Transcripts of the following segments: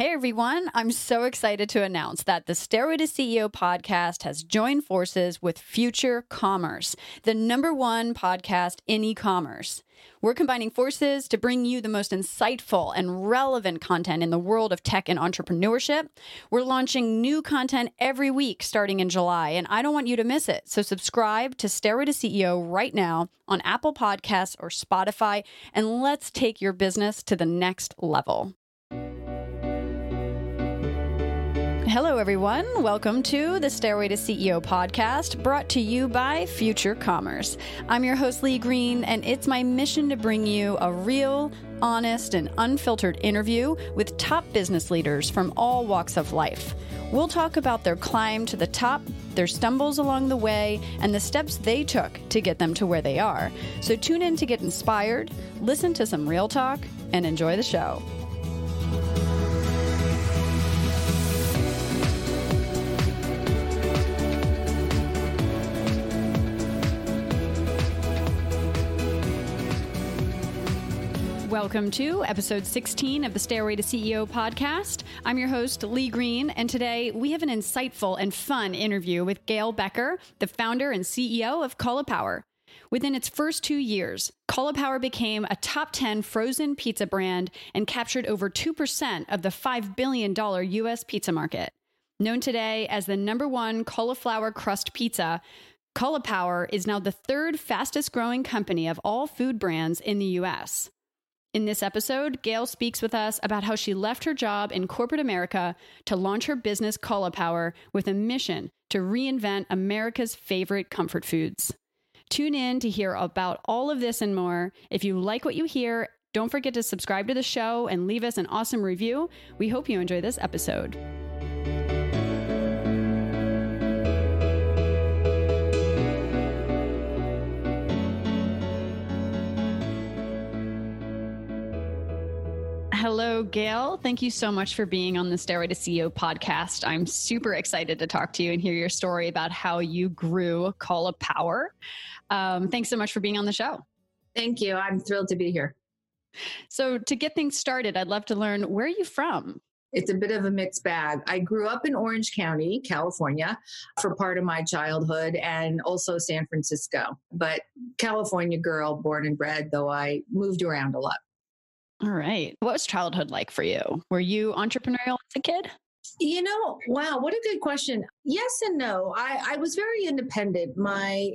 Hey everyone, I'm so excited to announce that the Stairway to CEO podcast has joined forces with Future Commerce, the number one podcast in e commerce. We're combining forces to bring you the most insightful and relevant content in the world of tech and entrepreneurship. We're launching new content every week starting in July, and I don't want you to miss it. So subscribe to Stairway to CEO right now on Apple Podcasts or Spotify, and let's take your business to the next level. Hello, everyone. Welcome to the Stairway to CEO podcast brought to you by Future Commerce. I'm your host, Lee Green, and it's my mission to bring you a real, honest, and unfiltered interview with top business leaders from all walks of life. We'll talk about their climb to the top, their stumbles along the way, and the steps they took to get them to where they are. So tune in to get inspired, listen to some real talk, and enjoy the show. Welcome to episode 16 of the Stairway to CEO podcast. I'm your host, Lee Green, and today we have an insightful and fun interview with Gail Becker, the founder and CEO of Caulipower. Within its first two years, Caulipower became a top 10 frozen pizza brand and captured over 2% of the $5 billion U.S. pizza market. Known today as the number one cauliflower crust pizza, Caulipower is now the third fastest growing company of all food brands in the U.S. In this episode, Gail speaks with us about how she left her job in corporate America to launch her business Caulipower with a mission to reinvent America's favorite comfort foods. Tune in to hear about all of this and more. If you like what you hear, don't forget to subscribe to the show and leave us an awesome review. We hope you enjoy this episode. Hello, Gail. Thank you so much for being on the Stairway to CEO podcast. I'm super excited to talk to you and hear your story about how you grew Caulipower. Um, thanks so much for being on the show. Thank you. I'm thrilled to be here. So, to get things started, I'd love to learn where are you from? It's a bit of a mixed bag. I grew up in Orange County, California, for part of my childhood and also San Francisco. But California girl, born and bred, though I moved around a lot. All right. What was childhood like for you? Were you entrepreneurial as a kid? You know, wow, what a good question. Yes and no. I, I was very independent. My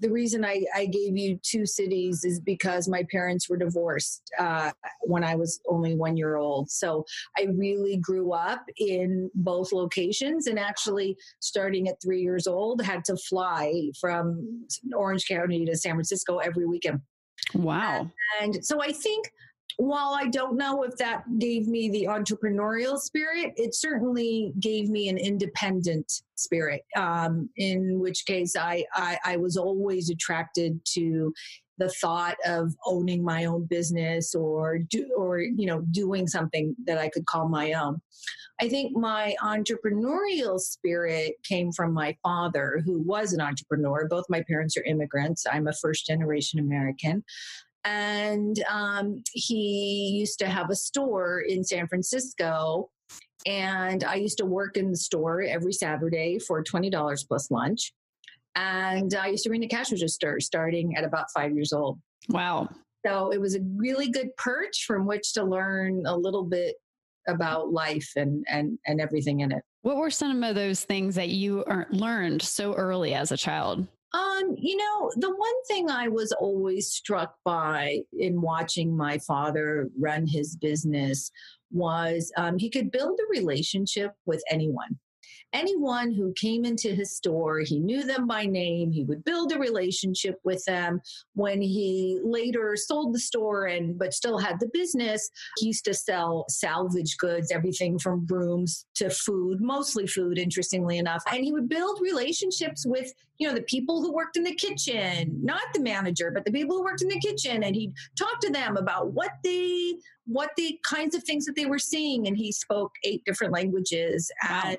the reason I, I gave you two cities is because my parents were divorced uh, when I was only one year old. So I really grew up in both locations, and actually, starting at three years old, had to fly from Orange County to San Francisco every weekend. Wow. And, and so I think while I don't know if that gave me the entrepreneurial spirit, it certainly gave me an independent spirit. Um, in which case, I, I, I was always attracted to the thought of owning my own business or do, or you know doing something that I could call my own. I think my entrepreneurial spirit came from my father, who was an entrepreneur. Both my parents are immigrants. I'm a first generation American and um, he used to have a store in San Francisco. And I used to work in the store every Saturday for $20 plus lunch. And I used to ring the cash register starting at about five years old. Wow. So it was a really good perch from which to learn a little bit about life and, and, and everything in it. What were some of those things that you learned so early as a child? Um, you know, the one thing I was always struck by in watching my father run his business was um, he could build a relationship with anyone anyone who came into his store, he knew them by name. He would build a relationship with them. When he later sold the store and but still had the business, he used to sell salvage goods, everything from brooms to food, mostly food, interestingly enough. And he would build relationships with, you know, the people who worked in the kitchen, not the manager, but the people who worked in the kitchen. And he'd talk to them about what they what the kinds of things that they were seeing and he spoke eight different languages wow. and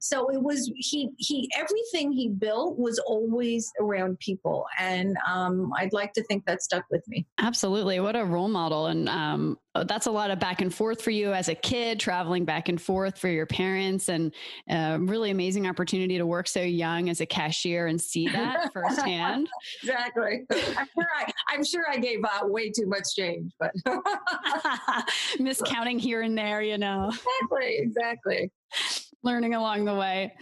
So it was he he everything he built was always around people, and um, I'd like to think that stuck with me. Absolutely, what a role model, and um, that's a lot of back and forth for you as a kid, traveling back and forth for your parents, and uh, really amazing opportunity to work so young as a cashier and see that firsthand. exactly. I'm sure I, I'm sure I gave out way too much change, but miscounting here and there, you know. Exactly. Exactly learning along the way.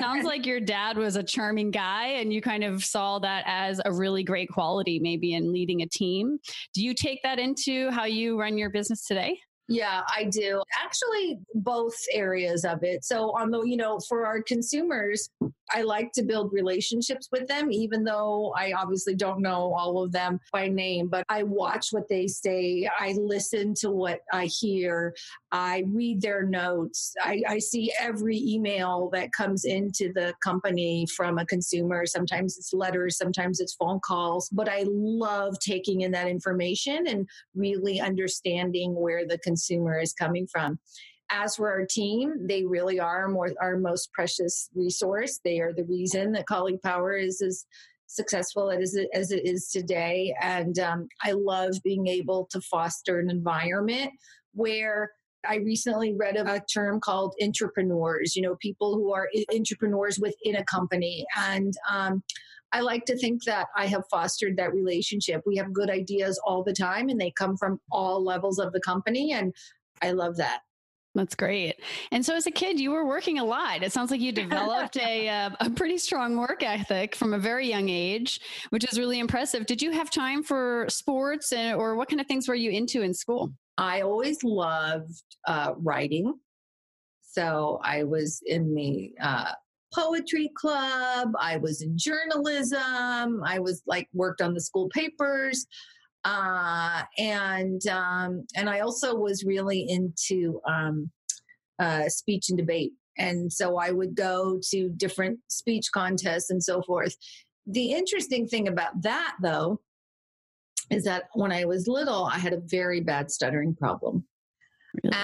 Sounds like your dad was a charming guy and you kind of saw that as a really great quality, maybe in leading a team. Do you take that into how you run your business today? Yeah, I do. Actually, both areas of it. So, on the, you know, for our consumers, I like to build relationships with them, even though I obviously don't know all of them by name, but I watch what they say. I listen to what I hear. I read their notes. I, I see every email that comes into the company from a consumer. Sometimes it's letters, sometimes it's phone calls, but I love taking in that information and really understanding where the consumer is coming from as for our team, they really are more, our most precious resource. They are the reason that Caulipower is as successful as it, as it is today. And um, I love being able to foster an environment where I recently read of a term called intrapreneurs, you know, people who are intrapreneurs within a company. And um, I like to think that I have fostered that relationship. We have good ideas all the time and they come from all levels of the company. And I love that. That's great. And so, as a kid, you were working a lot. It sounds like you developed a uh, a pretty strong work ethic from a very young age, which is really impressive. Did you have time for sports, and, or what kind of things were you into in school? I always loved uh, writing, so I was in the uh, poetry club. I was in journalism. I was like worked on the school papers uh, and um, and I also was really into um, uh, speech and debate, and so I would go to different speech contests and so forth. The interesting thing about that, though, is that when I was little, I had a very bad stuttering problem. Really?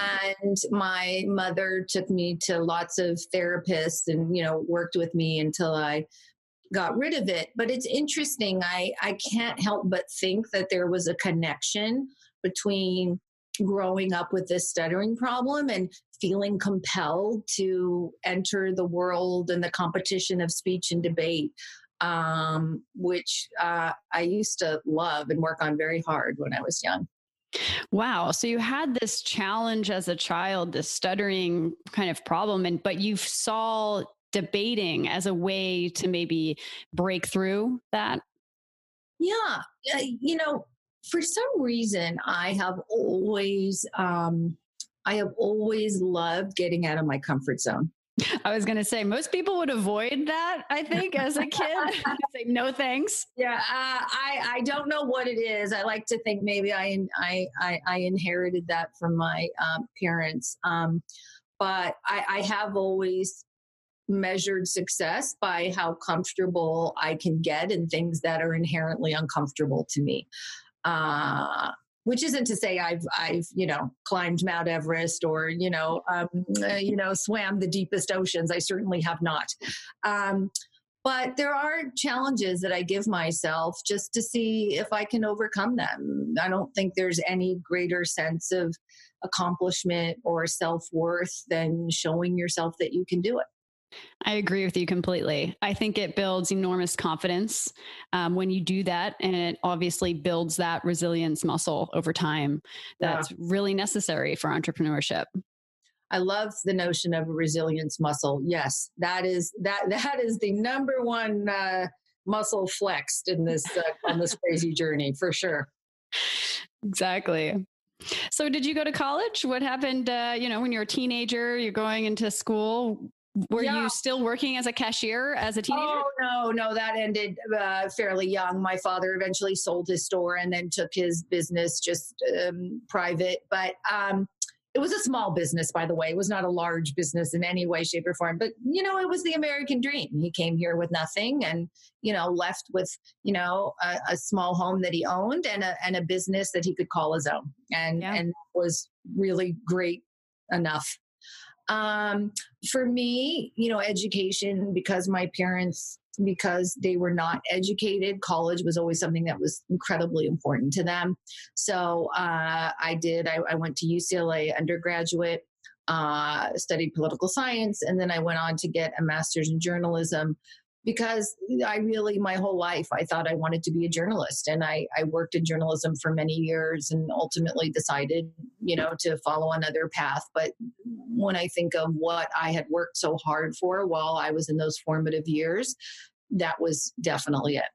And my mother took me to lots of therapists and, you know, worked with me until I got rid of it. But it's interesting. I, I can't help but think that there was a connection between growing up with this stuttering problem and feeling compelled to enter the world and the competition of speech and debate, um, which uh, I used to love and work on very hard when I was young. Wow. So you had this challenge as a child, this stuttering kind of problem, and but you saw debating as a way to maybe break through that? Yeah. Uh, you know, for some reason, I have always, um, I have always loved getting out of my comfort zone. I was going to say most people would avoid that. I think as a kid, say no thanks. Yeah, uh, I I don't know what it is. I like to think maybe I I I, I inherited that from my um, parents, um, but I, I have always measured success by how comfortable I can get in things that are inherently uncomfortable to me. Uh, which isn't to say I've I've you know climbed Mount Everest or you know um, uh, you know swam the deepest oceans. I certainly have not. Um, but there are challenges that I give myself just to see if I can overcome them. I don't think there's any greater sense of accomplishment or self worth than showing yourself that you can do it. I agree with you completely. I think it builds enormous confidence um, when you do that, and it obviously builds that resilience muscle over time. That's yeah. really necessary for entrepreneurship. I love the notion of a resilience muscle. Yes, that is that that is the number one uh, muscle flexed in this uh, on this crazy journey for sure. Exactly. So, did you go to college? What happened? Uh, you know, when you're a teenager, you're going into school. Were yeah. you still working as a cashier as a teenager? Oh no, no, that ended uh, fairly young. My father eventually sold his store and then took his business just um, private. But um, it was a small business, by the way. It was not a large business in any way, shape, or form. But you know, it was the American dream. He came here with nothing, and you know, left with you know a, a small home that he owned and a and a business that he could call his own, and yeah. and was really great enough Um, for me, you know, education because my parents because they were not educated. College was always something that was incredibly important to them. So uh, I did. I, I, went to UCLA undergraduate, uh, studied political science, and then I went on to get a master's in journalism because I really, my whole life, I thought I wanted to be a journalist. And I, I worked in journalism for many years and ultimately decided, you know, to follow another path. But when I think of what I had worked so hard for while I was in those formative years, that was definitely it.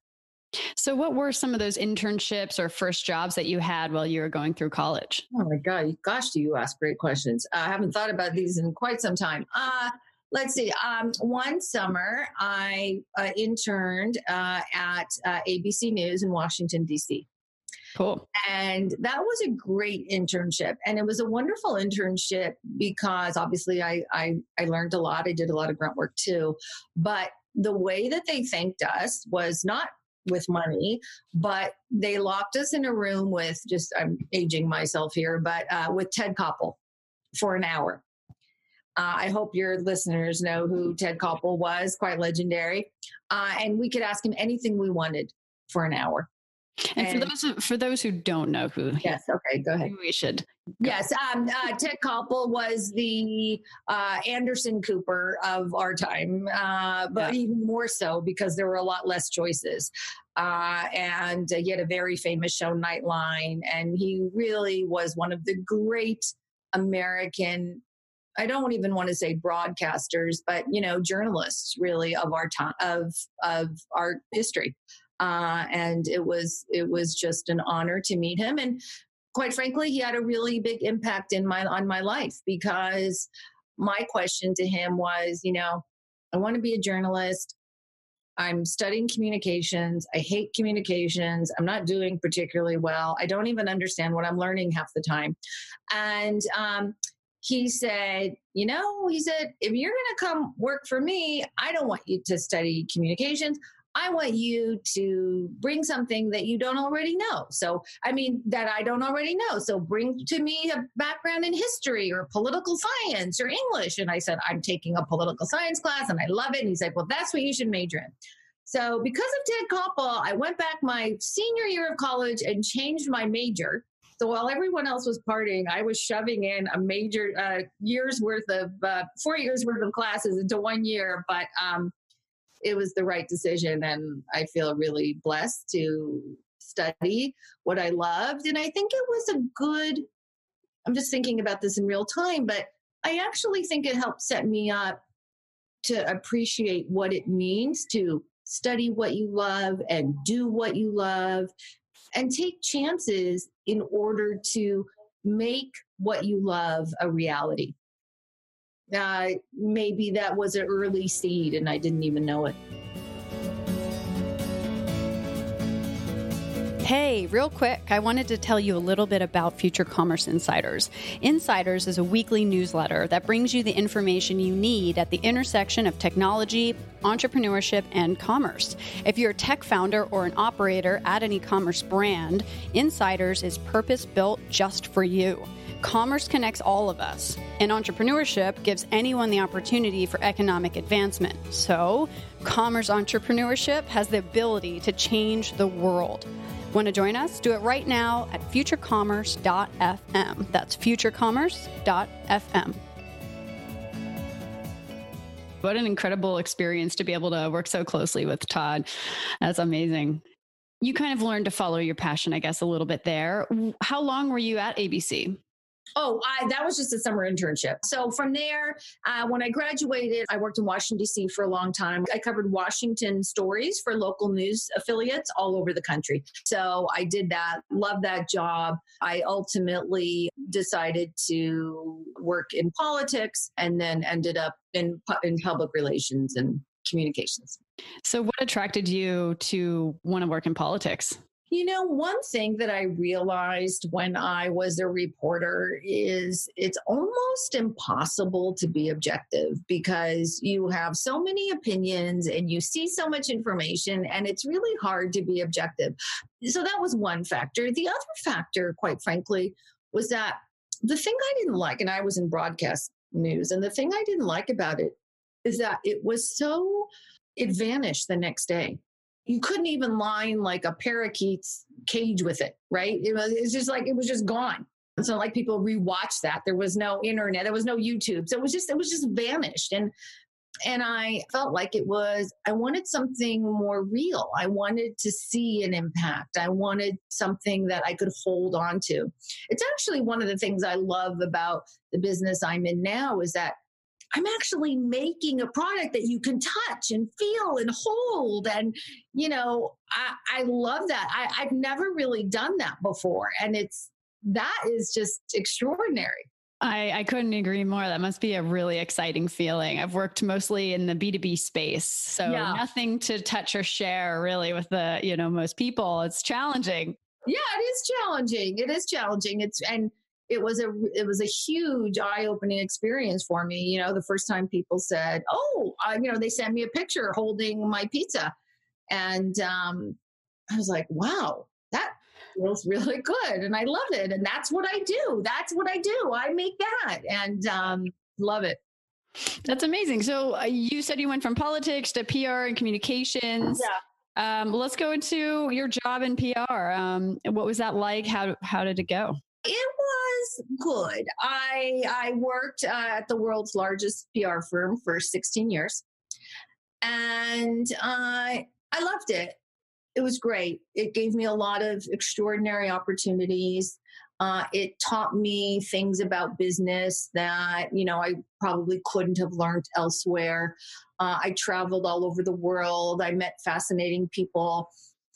So, what were some of those internships or first jobs that you had while you were going through college? Oh my God, gosh, do you ask great questions? I haven't thought about these in quite some time. Uh, let's see. Um, one summer, I uh, interned uh, at uh, ABC News in Washington, D.C. Cool. And that was a great internship. And it was a wonderful internship because obviously I, I, I learned a lot. I did a lot of grunt work too. But the way that they thanked us was not with money, but they locked us in a room with just, I'm aging myself here, but uh, with Ted Koppel for an hour. Uh, I hope your listeners know who Ted Koppel was, quite legendary. Uh, and we could ask him anything we wanted for an hour. And, and, for those for those who don't know who, yes, okay, go ahead. We should. Yes, um, uh, Ted Koppel was the uh, Anderson Cooper of our time, uh, but yeah. even more so because there were a lot less choices. Uh, and he had a very famous show, Nightline, and he really was one of the great American I don't even want to say broadcasters, but you know, journalists really of our time of of our history. Uh, and it was it was just an honor to meet him. And quite frankly, he had a really big impact in my on my life because my question to him was, you know, I want to be a journalist. I'm studying communications. I hate communications. I'm not doing particularly well. I don't even understand what I'm learning half the time. And um, he said, You know, he said, if you're going to come work for me, I don't want you to study communications. I want you to bring something that you don't already know. So, I mean, that I don't already know. So, bring to me a background in history or political science or English. And I said, I'm taking a political science class and I love it. And he's like, Well, that's what you should major in. So, because of Ted Koppel, I went back my senior year of college and changed my major so while everyone else was partying, I was shoving in a major uh, year's worth of uh, four years worth of classes into one year. But um, it was the right decision, and I feel really blessed to study what I loved. And I think it was a good. I'm just thinking about this in real time, but I actually think it helped set me up to appreciate what it means to study what you love and do what you love and take chances in order to make what you love a reality. Uh, maybe that was an early seed and I didn't even know it. Hey, real quick, I wanted to tell you a little bit about Future Commerce Insiders. Insiders is a weekly newsletter that brings you the information you need at the intersection of technology, entrepreneurship, and commerce. If you're a tech founder or an operator at an e commerce brand, Insiders is purpose built just for you. Commerce connects all of us, and entrepreneurship gives anyone the opportunity for economic advancement. So, commerce entrepreneurship has the ability to change the world. Want to join us? Do it right now at futurecommerce.fm. That's futurecommerce.fm. What an incredible experience to be able to work so closely with Todd. That's amazing. You kind of learned to follow your passion, I guess, a little bit there. How long were you at ABC? Oh, I, that was just a summer internship. So from there, uh, when I graduated, I worked in Washington, D.C. for a long time. I covered Washington stories for local news affiliates all over the country. So I did that, loved that job. I ultimately decided to work in politics and then ended up in, in public relations and communications. So, what attracted you to want to work in politics? You know, one thing that I realized when I was a reporter is it's almost impossible to be objective because you have so many opinions and you see so much information, and it's really hard to be objective. So that was one factor. The other factor, quite frankly, was that the thing I didn't like, and I was in broadcast news. And the thing I didn't like about it is that it was so, it vanished the next day. You couldn't even line like a parakeet's cage with it, right? It was it's just like it was just gone. So like people rewatch that. There was no internet, there was no YouTube. So it was just it was just vanished. And and I felt like it was, I wanted something more real. I wanted to see an impact. I wanted something that I could hold on to. It's actually one of the things I love about the business I'm in now is that I'm actually making a product that you can touch and feel and hold. And, you know, I, I love that. I, I've never really done that before. And it's, that is just extraordinary. I, I couldn't agree more. That must be a really exciting feeling. I've worked mostly in the B2B space. So yeah. nothing to touch or share really with the, you know, most people. It's challenging. Yeah, it is challenging. It is challenging. It's and it was a it was a huge eye-opening experience for me. You know, the first time people said, "Oh, uh, you know," they sent me a picture holding my pizza, and um, I was like, "Wow, that feels really good and I love it. And that's what I do. That's what I do. I make that and um, love it. That's amazing. So uh, you said you went from politics to PR and communications. Yeah. Um, let's go into your job in PR. Um, what was that like? How how did it go? It was good. I I worked uh, at the world's largest PR firm for 16 years, and I I loved it it was great. It gave me a lot of extraordinary opportunities. Uh, it taught me things about business that you know I probably couldn't have learned elsewhere. Uh, I traveled all over the world. I met fascinating people.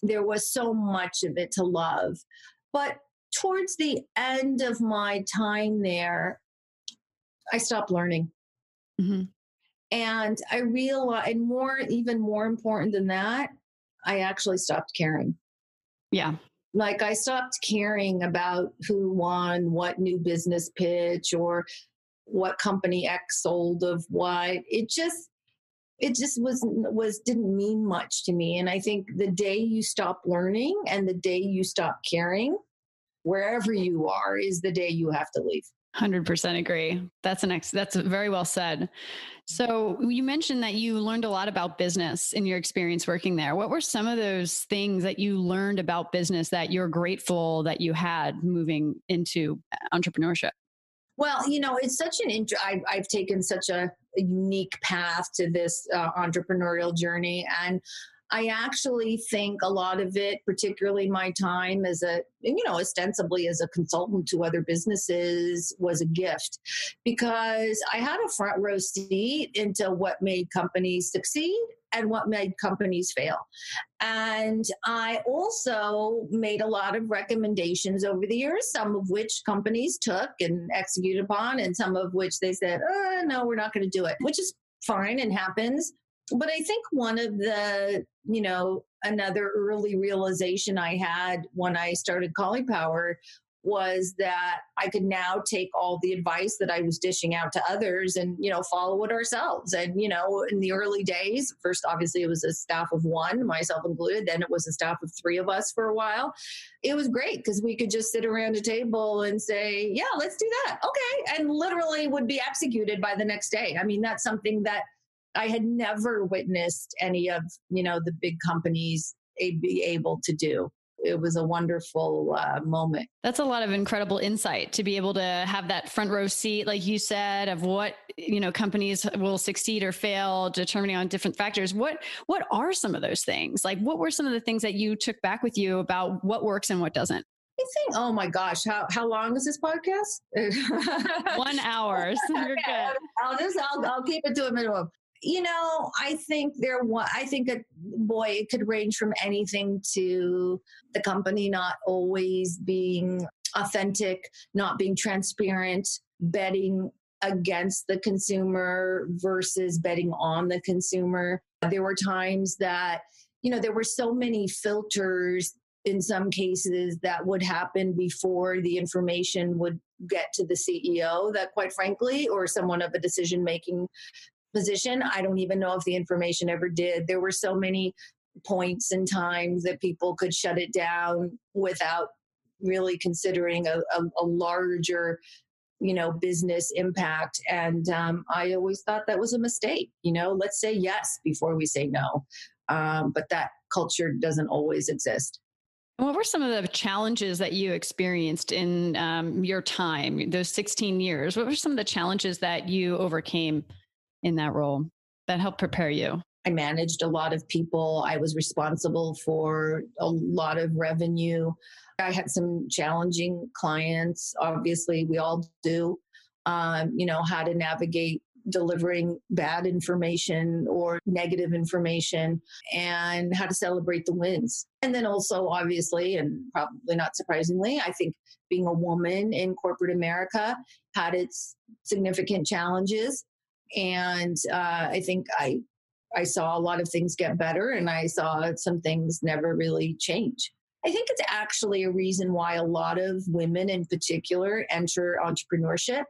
There was so much of it to love, but towards the end of my time there, I stopped learning. Mm-hmm. And I realized, and more, even more important than that, I actually stopped caring. Yeah. Like I stopped caring about who won what new business pitch or what company X sold of what. It just it just was was didn't mean much to me and I think the day you stop learning and the day you stop caring wherever you are is the day you have to leave. 100% agree. That's an ex- that's very well said. So you mentioned that you learned a lot about business in your experience working there. What were some of those things that you learned about business that you're grateful that you had moving into entrepreneurship? Well, you know, it's such an int- I've, I've taken such a, a, unique path to this uh, entrepreneurial journey, and I actually think a lot of it, particularly my time as a, you know, ostensibly as a consultant to other businesses, was a gift because I had a front row seat into what made companies succeed and what made companies fail. And I also made a lot of recommendations over the years, some of which companies took and executed upon, and some of which they said, oh, no, we're not going to do it, which is fine and happens but I think one of the, you know, another early realization I had when I started Caulipower was that I could now take all the advice that I was dishing out to others and, you know, follow it ourselves. And, you know, in the early days, first, obviously, it was a staff of one, myself included. Then it was a staff of three of us for a while. It was great because we could just sit around a table and say, yeah, let's do that. Okay. And literally would be executed by the next day. I mean, that's something that I had never witnessed any of, you know, the big companies be able to do. It was a wonderful uh, moment. That's a lot of incredible insight to be able to have that front row seat, like you said, of what you know companies will succeed or fail, determining on different factors. What what are some of those things? Like, what were some of the things that you took back with you about what works and what doesn't? I think, oh my gosh, how, how long is this podcast? One hour. So you're good. I'll just, I'll, I'll keep it to a minimum you know, I think there I think, a, boy, it could range from anything to the company not always being authentic, not being transparent, betting against the consumer versus betting on the consumer. There were times that, you know, there were so many filters in some cases that would happen before the information would get to the CEO that quite frankly or someone of a decision making position. I don't even know if the information ever did. There were so many points and times that people could shut it down without really considering a, a, a larger you know business impact and um, i always thought that was a mistake you know let's say yes before we say no um, but that culture doesn't always exist what were some of the challenges that you experienced in um, your time, those 16 years? What were some of the challenges that you overcame in that role that helped prepare you? I managed a lot of people. I was responsible for a lot of revenue. I had some challenging clients. Obviously, we all do. Um, you know, how to navigate delivering bad information or negative information and how to celebrate the wins. And then also, obviously, and probably not surprisingly, I think being a woman in corporate America had its significant challenges. And uh, I think I I saw a lot of things get better and I saw some things never really change. I think it's actually a reason why a lot of women in particular enter entrepreneurship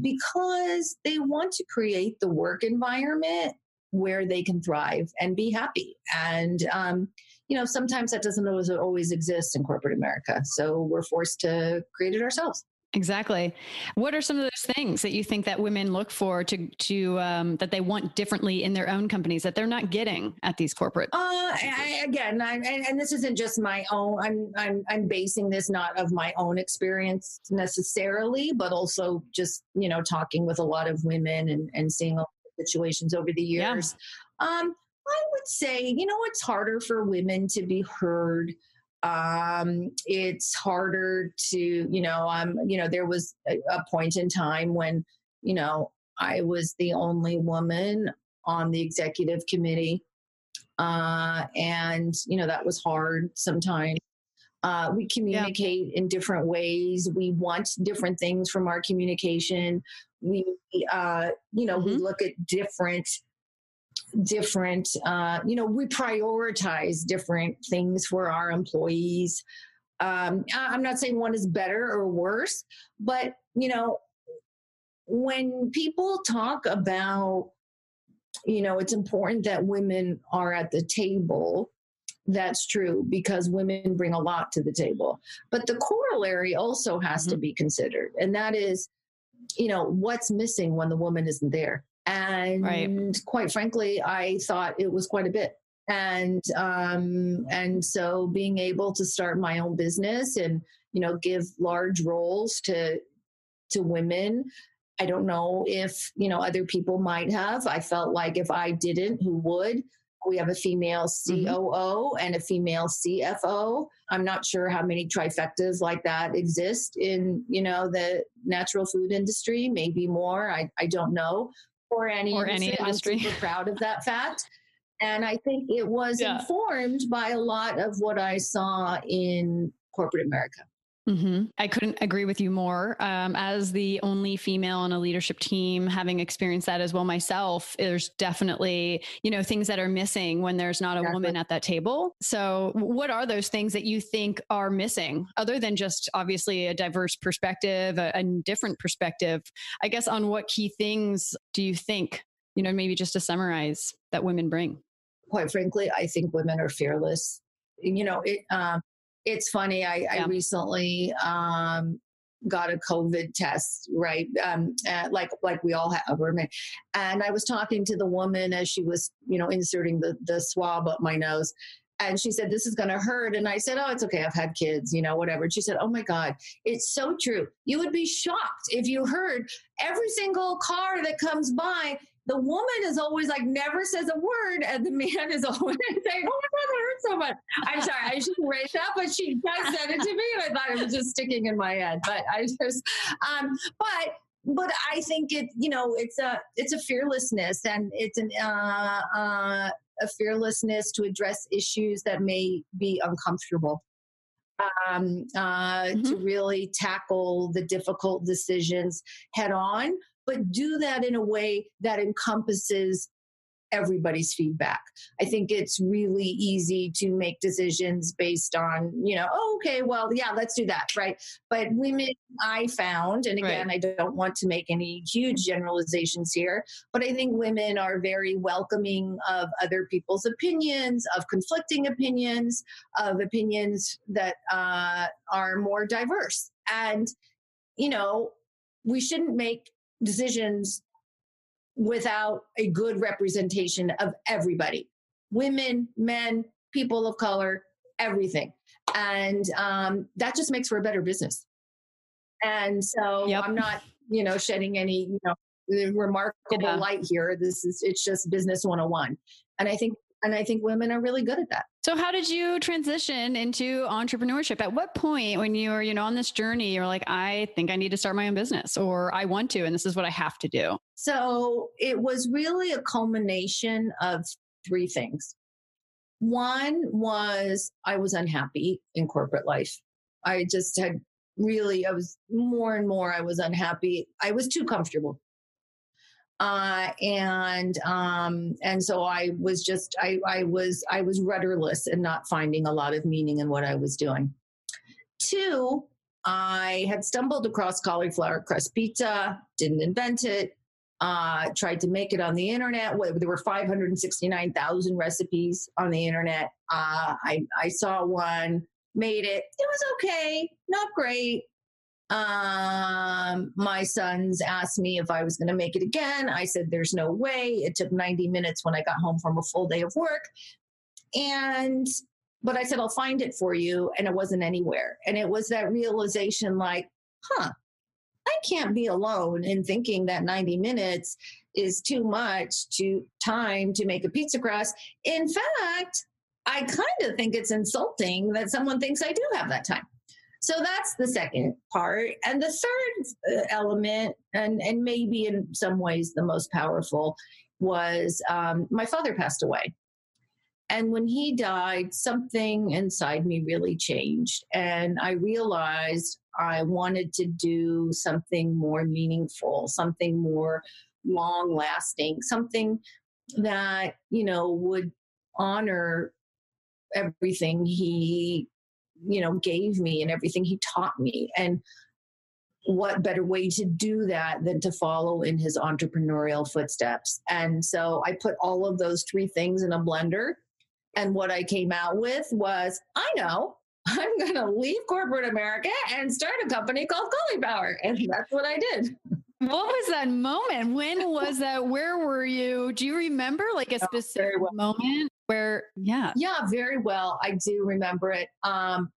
because they want to create the work environment where they can thrive and be happy. And, um, you know, sometimes that doesn't always, always exist in corporate America. So we're forced to create it ourselves. Exactly. What are some of those things that you think that women look for to to um, that they want differently in their own companies that they're not getting at these corporate? Uh, I, again, I, and, and this isn't just my own. I'm I'm I'm basing this not of my own experience necessarily, but also just you know talking with a lot of women and and seeing situations over the years. Yeah. Um, I would say you know it's harder for women to be heard um, it's harder to you know i'm you know there was a, a point in time when you know i was the only woman on the executive committee uh, and you know that was hard sometimes uh, we communicate yeah. in different ways we want different things from our communication we uh, you know mm-hmm. we look at different different uh, you know we prioritize different things for our employees. Um, i'm not saying one is better or worse but you know when people talk about you know it's important that women are at the table that's true because women bring a lot to the table. But the corollary also has mm-hmm. to be considered and that is you know what's missing when the woman isn't there and right. quite frankly i thought it was quite a bit and um, and so being able to start my own business and you know give large roles to to women i don't know if you know other people might have i felt like if i didn't who would we have a female COO mm-hmm. and a female CFO. I'm not sure how many trifectas like that exist in, you know, the natural food industry, maybe more. I, I don't know or any or industry. any industry. I'm super proud of that fact. And I think it was yeah. informed by a lot of what I saw in corporate America. Mm-hmm. I couldn't agree with you more. Um, as the only female on a leadership team, having experienced that as well myself, there's definitely you know things that are missing when there's not a exactly. woman at that table. So, what are those things that you think are missing, other than just obviously a diverse perspective, a, a different perspective? I guess on what key things do you think you know maybe just to summarize that women bring? Quite frankly, I think women are fearless. You know, it. Um, it's funny. I, yeah. I recently um, got a COVID test, right? Um, uh, like like we all have, and I was talking to the woman as she was, you know, inserting the the swab up my nose, and she said, This is going to hurt. And I said, Oh, it's okay. I've had kids, you know, whatever. And she said, Oh my God, it's so true. You would be shocked if you heard every single car that comes by the woman is always like never says a word, and the man is always saying, "Oh my god, that hurts so much." I'm sorry, I shouldn't raise that, but she does said it to me, and I thought it was just sticking in my head. But I just, um, but but I think it, you know, it's a it's a fearlessness, and it's an uh, uh, a fearlessness to address issues that may be uncomfortable. Um, uh, mm-hmm. to really tackle the difficult decisions head on, but do that in a way that encompasses everybody's feedback. I think it's really easy to make decisions based on, you know, oh, okay, well, yeah, let's do that, right? But women, I found, and again, right. I don't want to make any huge generalizations here, but I think women are very welcoming of other people's opinions, of conflicting opinions, of opinions that uh, are more diverse. And, you know, we shouldn't make decisions without a good representation of everybody women, men, people of color, everything. And um, that just makes for a better business. And so yep. I'm not, you know, shedding any, you know, remarkable yeah. light here. This is, it's just business 101. And I think and I think women are really good at that. So how did you transition into entrepreneurship? At what point when you were, you know, on this journey, you're like, I think I need to start my own business or I want to, and this is what I have to do? So it was really a culmination of three things. One was I was unhappy in corporate life. I just had really, I was more and more, I was unhappy. I was too comfortable uh, and um, and so I was just I, I was I was rudderless and not finding a lot of meaning in what I was doing. Two, I had stumbled across cauliflower crust pizza, didn't invent it, uh, tried to make it on the internet. There were 569,000 recipes on the internet. Uh, I, I saw one, made it. It was okay, not great. Um, my sons asked me if I was going to make it again. I said, there's no way. It took 90 minutes when I got home from a full day of work. And, but I said, I'll find it for you. And it wasn't anywhere. And it was that realization like, huh, I can't be alone in thinking that 90 minutes is too much to time to make a pizza crust. In fact, I kind of think it's insulting that someone thinks I do have that time. So that's the second part. And the third uh, element, and, and maybe in some ways the most powerful, was um, my father passed away. And when he died, something inside me really changed. And I realized I wanted to do something more meaningful, something more long lasting, something that, you know, would honor everything he you know gave me and everything he taught me. And what better way to do that than to follow in his entrepreneurial footsteps? And so i put all of those three things in a blender. And what i came out with was i know. I'm going to leave corporate america and start a company called Power, and that's what i did. What was that moment? When was that? Where were you? Do you remember like a specific well. moment where yeah. Yeah very well i do remember it um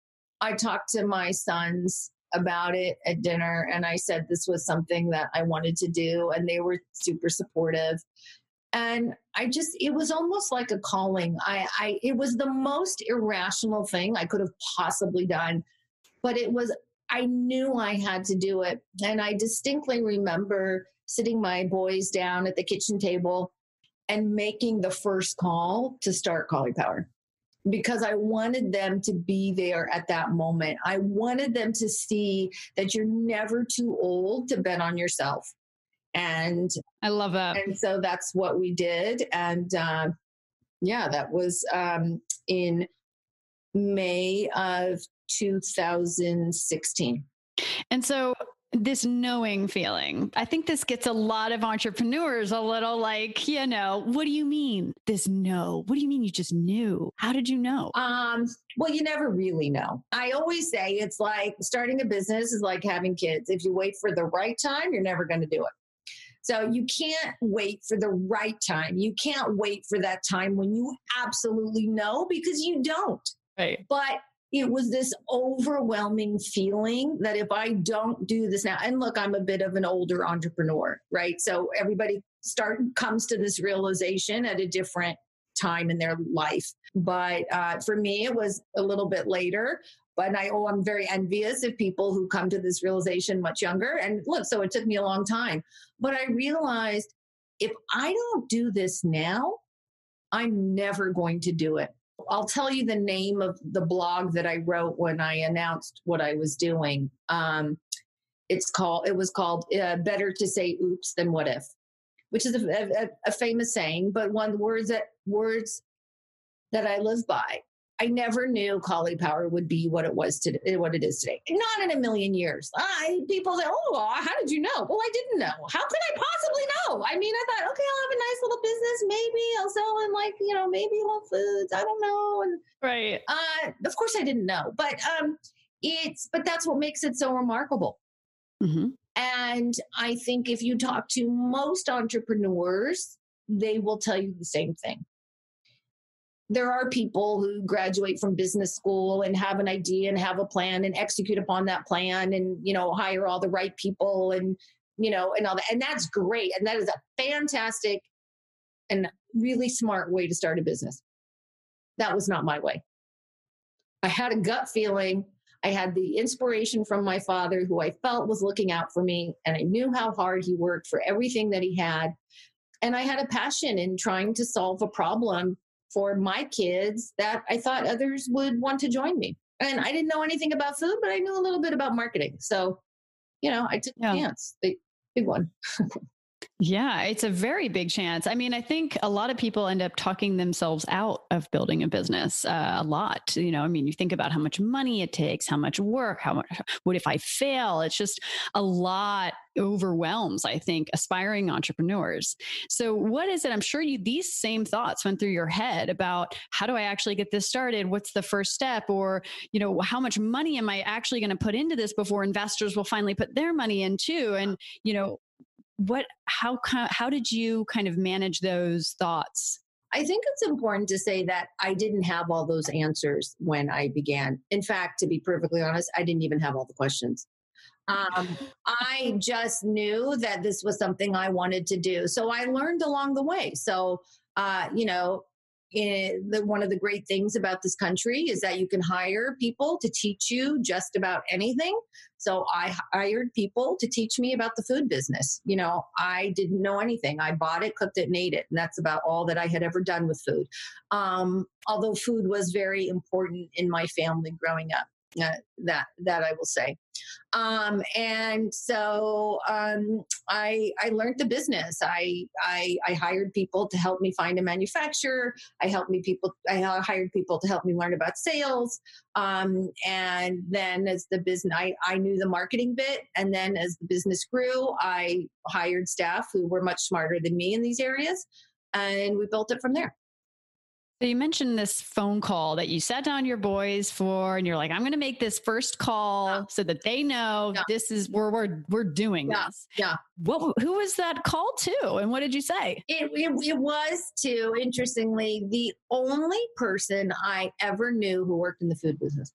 i talked to my sons about it at dinner and i said this was something that i wanted to do and they were super supportive and i just it was almost like a calling i i it was the most irrational thing i could have possibly done but it was i knew i had to do it and i distinctly remember sitting my boys down at the kitchen table and making the first call to start Caulipower because I wanted them to be there at that moment. I wanted them to see that you're never too old to bet on yourself. And I love that. And so that's what we did. And uh, yeah, that was um, in May of 2016. And so this knowing feeling. I think this gets a lot of entrepreneurs a little like, you know, what do you mean this no? What do you mean you just knew? How did you know? Um, well, you never really know. I always say it's like starting a business is like having kids. If you wait for the right time, you're never going to do it. So you can't wait for the right time. You can't wait for that time when you absolutely know because you don't. Right. But it was this overwhelming feeling that if I don't do this now, and look, I'm a bit of an older entrepreneur, right? So everybody start comes to this realization at a different time in their life. But uh, for me, it was a little bit later. But I, oh, I'm very envious of people who come to this realization much younger. And look, so it took me a long time. But I realized if I don't do this now, I'm never going to do it. I'll tell you the name of the blog that I wrote when I announced what I was doing. Um, it's called. It was called uh, "Better to Say Oops Than What If," which is a, a, a famous saying, but one words that words that I live by. I never knew Caulipower would be what it was today, what it is today. Not in a million years. I people say, "Oh, how did you know?" Well, I didn't know. How could I possibly know? I mean, I thought, okay, I'll have a nice little business. Maybe I'll sell in like you know, maybe Whole Foods. I don't know. And right. Uh, of course, I didn't know, but um, it's but that's what makes it so remarkable. Mm-hmm. And I think if you talk to most entrepreneurs, they will tell you the same thing. There are people who graduate from business school and have an idea and have a plan and execute upon that plan and, you know, hire all the right people and, you know, and all that. And that's great. And that is a fantastic and really smart way to start a business. That was not my way. I had a gut feeling. I had the inspiration from my father, who I felt was looking out for me, and I knew how hard he worked for everything that he had. And I had a passion in trying to solve a problem for my kids that I thought others would want to join me. And I didn't know anything about food, but I knew a little bit about marketing. So, you know, I took yeah. a chance, big, big one. Yeah, it's a very big chance. I mean, I think a lot of people end up talking themselves out of building a business uh, a lot. You know, I mean, you think about how much money it takes, how much work, how much, what if I fail? It's just a lot overwhelms, I think, aspiring entrepreneurs. So, what is it? I'm sure you, these same thoughts went through your head about how do I actually get this started? What's the first step? Or, you know, how much money am I actually going to put into this before investors will finally put their money in too? And, you know, what how how did you kind of manage those thoughts I think it's important to say that I didn't have all those answers when I began. In fact, to be perfectly honest, I didn't even have all the questions. Um, I just knew that this was something I wanted to do. So I learned along the way. So, uh, you know, the, one of the great things about this country is that you can hire people to teach you just about anything. So I hired people to teach me about the food business. You know, I didn't know anything. I bought it, cooked it, and ate it. And that's about all that I had ever done with food. Um, although food was very important in my family growing up. Uh, that that I will say. Um, and so um, I I learned the business. I, I I hired people to help me find a manufacturer. I helped me people. I hired people to help me learn about sales. Um, and then as the business, I, I knew the marketing bit. And then as the business grew, I hired staff who were much smarter than me in these areas, and we built it from there. So you mentioned this phone call that you sat down your boys for, and you're like, "I'm going to make this first call yeah. so that they know yeah. this is where we're we're doing yeah. this." Yeah. What? Who was that call to, and what did you say? It, it, it was to, interestingly, the only person I ever knew who worked in the food business.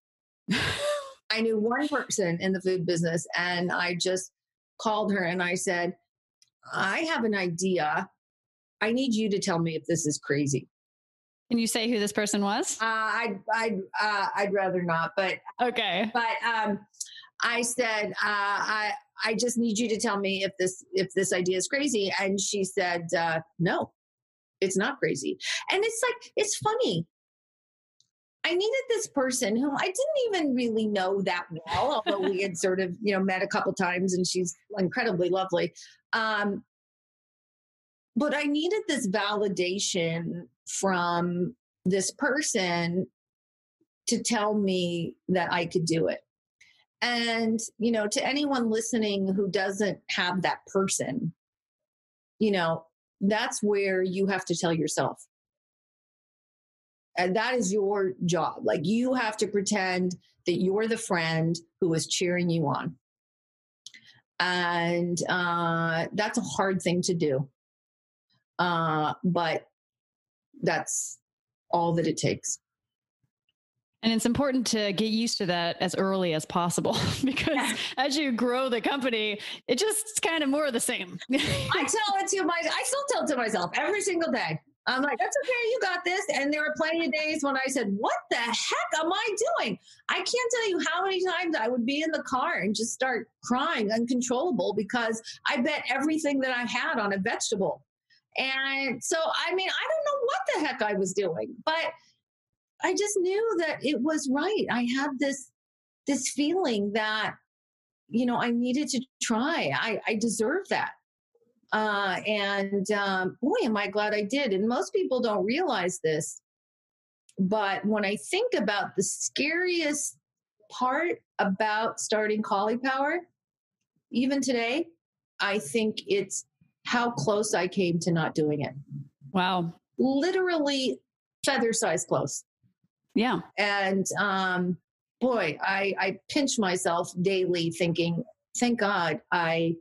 I knew one person in the food business, and I just called her and I said, "I have an idea. I need you to tell me if this is crazy." Can you say who this person was? Uh, I'd I'd uh, I'd rather not, but okay. But um, I said uh, I I just need you to tell me if this if this idea is crazy, and she said uh, no, it's not crazy. And it's like it's funny. I needed this person who I didn't even really know that well, although we had sort of you know met a couple times, and she's incredibly lovely. Um, but I needed this validation from this person to tell me that I could do it. And, you know, to anyone listening who doesn't have that person, you know, that's where you have to tell yourself. And that is your job. Like you have to pretend that you're the friend who is cheering you on. And uh, that's a hard thing to do. Uh, but that's all that it takes. And it's important to get used to that as early as possible because yeah. as you grow the company, it just kind of more of the same. I tell it to my, I still tell it to myself every single day. I'm like, that's okay, you got this. And there were plenty of days when I said, What the heck am I doing? I can't tell you how many times I would be in the car and just start crying uncontrollable because I bet everything that I had on a vegetable. And so, I mean, I don't know what the heck I was doing, but I just knew that it was right. I had this this feeling that you know I needed to try. I, I deserve that. Uh, and um, boy, am I glad I did. And most people don't realize this, but when I think about the scariest part about starting Caulipower, even today, I think it's how close I came to not doing it. Wow. Literally feather size close. Yeah. And um, boy, I, I pinch myself daily thinking, thank God I,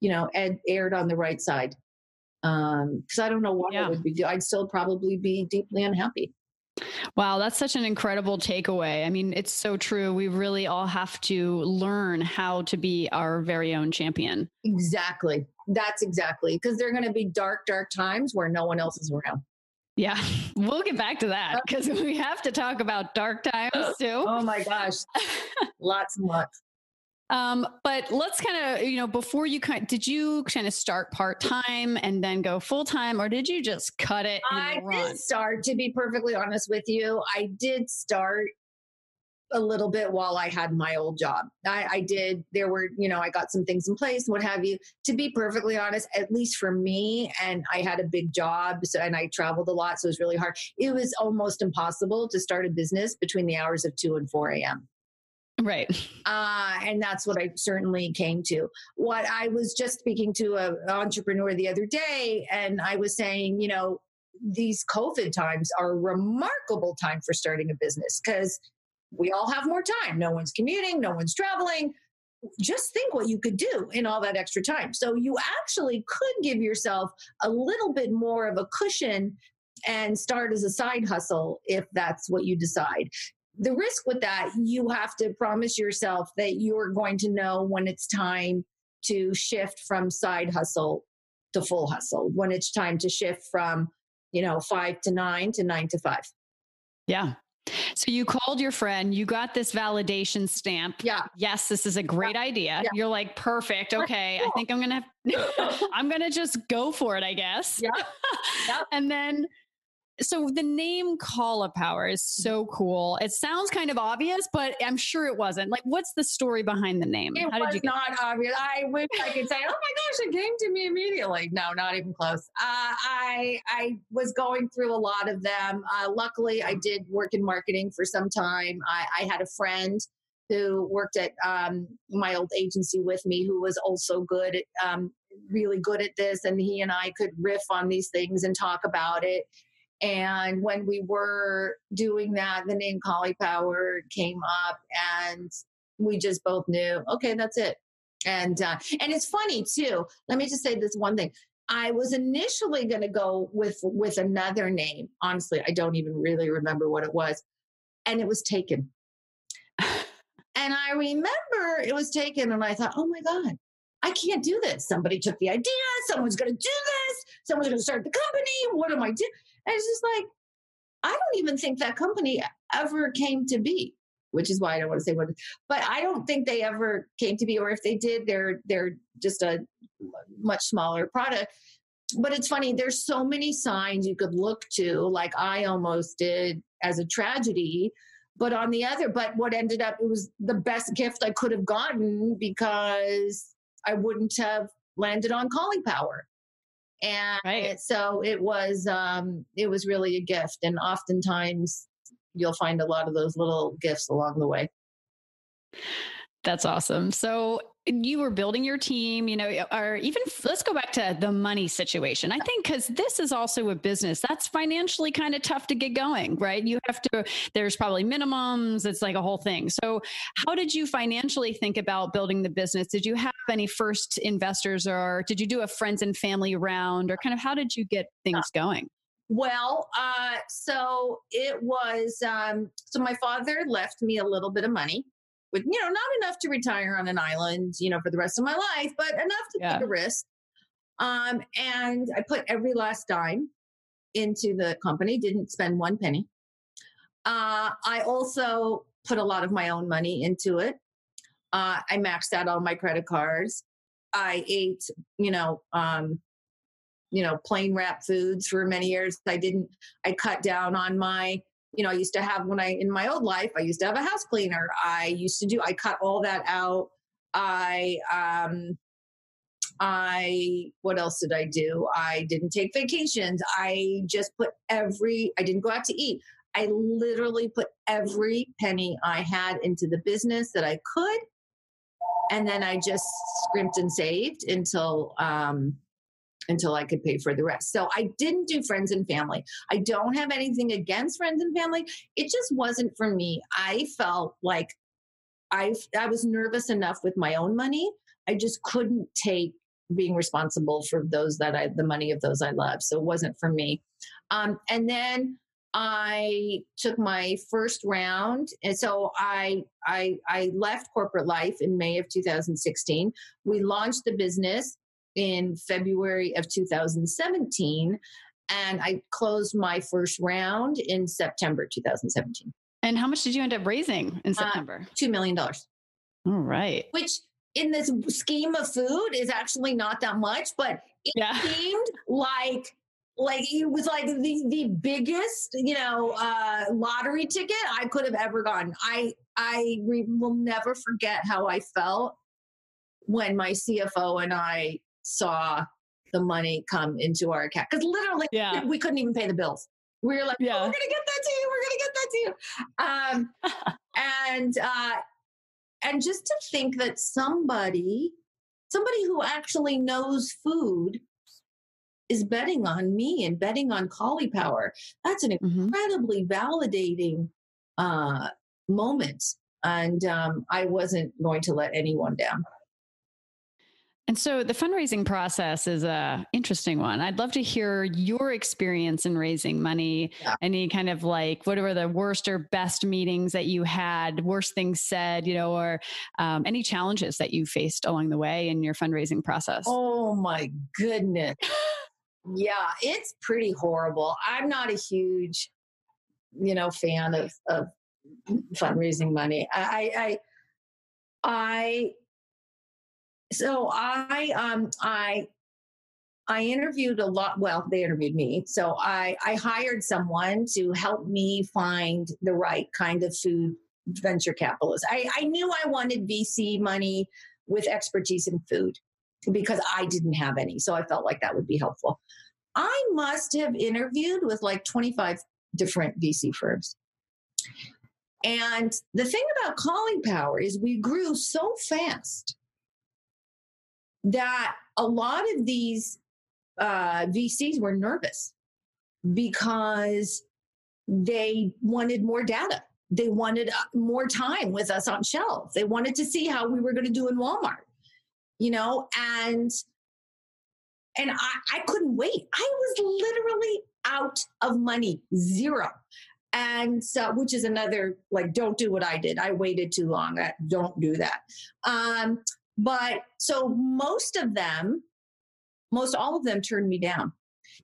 you know, ed, aired on the right side. Um, because I don't know what yeah. I would be doing. I'd still probably be deeply unhappy. Wow, that's such an incredible takeaway. I mean, it's so true. We really all have to learn how to be our very own champion. Exactly. That's exactly because there are going to be dark, dark times where no one else is around. Yeah, we'll get back to that because we have to talk about dark times oh, too. Oh my gosh, lots and lots. Um, but let's kind of, you know, before you kind, did you kind of start part time and then go full time, or did you just cut it? I did start. To be perfectly honest with you, I did start a little bit while I had my old job. I, I, did, there were, you know, I got some things in place, what have you. To be perfectly honest, at least for me, and I had a big job so, and I traveled a lot, so it was really hard. It was almost impossible to start a business between the hours of 2 and 4 a.m. Right. Uh, and that's what I certainly came to. What I was just speaking to an entrepreneur the other day, and I was saying, you know, these COVID times are a remarkable time for starting a business because we all have more time. No one's commuting, no one's traveling. Just think what you could do in all that extra time. So you actually could give yourself a little bit more of a cushion and start as a side hustle if that's what you decide the risk with that, you have to promise yourself that you're going to know when it's time to shift from side hustle to full hustle, when it's time to shift from, you know, five to nine to nine to five. Yeah. So you called your friend, you got this validation stamp. Yeah. Yes, this is a great yeah. idea. Yeah. You're like, perfect. Okay. I think I'm going to, I'm going to just go for it, I guess. Yeah. yeah. and then so the name Power is mm-hmm. so cool. It sounds kind of obvious, but I'm sure it wasn't. Like, what's the story behind the name? It How was not obvious. I wish I could say, "Oh my gosh, it came to me immediately." No, not even close. Uh, I I was going through a lot of them. Uh, luckily, I did work in marketing for some time. I, I had a friend who worked at um, my old agency with me who was also good at um, really good at this and he and i could riff on these things and talk about it and when we were doing that, the name Caulipower came up, and we just both knew, okay, that's it. And uh, and it's funny too. Let me just say this one thing. I was initially going to go with with another name. Honestly, I don't even really remember what it was, and it was taken. and I remember it was taken, and I thought, oh my god, I can't do this. Somebody took the idea. Someone's going to do this. Someone's going to start the company. What am I doing? And it's just like, I don't even think that company ever came to be, which is why I don't want to say what, but I don't think they ever came to be, or if they did, they're they're just a much smaller product. But it's funny, there's so many signs you could look to, like I almost did as a tragedy. But on the other, but what ended up, it was the best gift I could have gotten because I wouldn't have landed on Caulipower and right. so it was um, it was really a gift and oftentimes you'll find a lot of those little gifts along the way that's awesome so you were building your team, you know, or even let's go back to the money situation. I think because this is also a business that's financially kind of tough to get going, right? You have to, there's probably minimums, it's like a whole thing. So, how did you financially think about building the business? Did you have any first investors or did you do a friends and family round or kind of how did you get things going? Well, uh, so it was, um, so my father left me a little bit of money with you know not enough to retire on an island you know for the rest of my life but enough to yeah. take a risk. Um, and i put every last dime into the company didn't spend one penny. Uh, i also put a lot of my own money into it. Uh, i maxed out all my credit cards. I ate you know um, you know plain wrap foods for many years. I didn't i cut down on my you know, I used to have when I in my old life, I used to have a house cleaner. I used to do I cut all that out. I um I what else did I do? I didn't take vacations. I just put every I didn't go out to eat. I literally put every penny I had into the business that I could. And then I just scrimped and saved until um until I could pay for the rest. So I didn't do friends and family. I don't have anything against friends and family. It just wasn't for me. I felt like I I was nervous enough with my own money I just couldn't take being responsible for those that I, the money of those I love. So it wasn't for me. Um, and then I took my first round, and so I I I left corporate life in May of 2016. We launched the business in February of 2017, and I closed my first round in September 2017. And how much did you end up raising in uh, September? Uh, Two million dollars. All right. Which in this scheme of food is actually not that much, but it yeah. seemed like like it was like the the biggest you know uh lottery ticket i could have ever gotten i i re- will never forget how i felt when my cfo and i saw the money come into our account because literally yeah. we couldn't even pay the bills we were like yeah. oh, we're gonna get that to you we're gonna get that to you um and uh and just to think that somebody somebody who actually knows food is betting on me and betting on Collie Caulipower. That's an mm-hmm. incredibly validating uh, moment. And um, I wasn't going to let anyone down. And so the fundraising process is a interesting one. I'd love to hear your experience in raising money. Yeah. Any kind of like what were the worst or best meetings that you had, worst things said, you know, or um, any challenges that you faced along the way in your fundraising process? Oh my goodness. Yeah, it's pretty horrible. I'm not a huge, you know, fan of of fundraising money. I I I so I um I I interviewed a lot. Well, they interviewed me. So I, I hired someone to help me find the right kind of food venture capitalist. I, I knew I wanted VC money with expertise in food because I didn't have any. So I felt like that would be helpful. I must have interviewed with like 25 different VC firms. And the thing about Caulipower is we grew so fast that a lot of these uh, VCs were nervous because they wanted more data. They wanted uh, more time with us on shelves. They wanted to see how we were going to do in Walmart, you know, and and I, I couldn't wait. I was literally out of money, zero. And so, which is another like, don't do what I did. I waited too long. I, don't do that. Um, but so most of them, most all of them turned me down.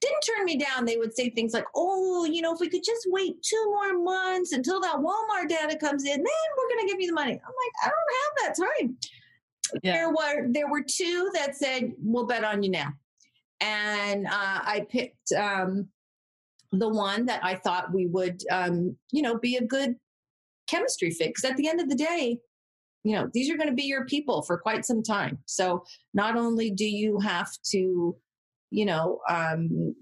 Didn't turn me down. They would say things like, "Oh, you know, if we could just wait two more months until that Walmart data comes in, then we're going to give you the money." I'm like, I don't have that time. Yeah. There were there were two that said, "We'll bet on you now," and uh, I picked um, the one that I thought we would, um, you know, be a good chemistry fit. Because at the end of the day, you know, these are going to be your people for quite some time. So not only do you have to, you know, um,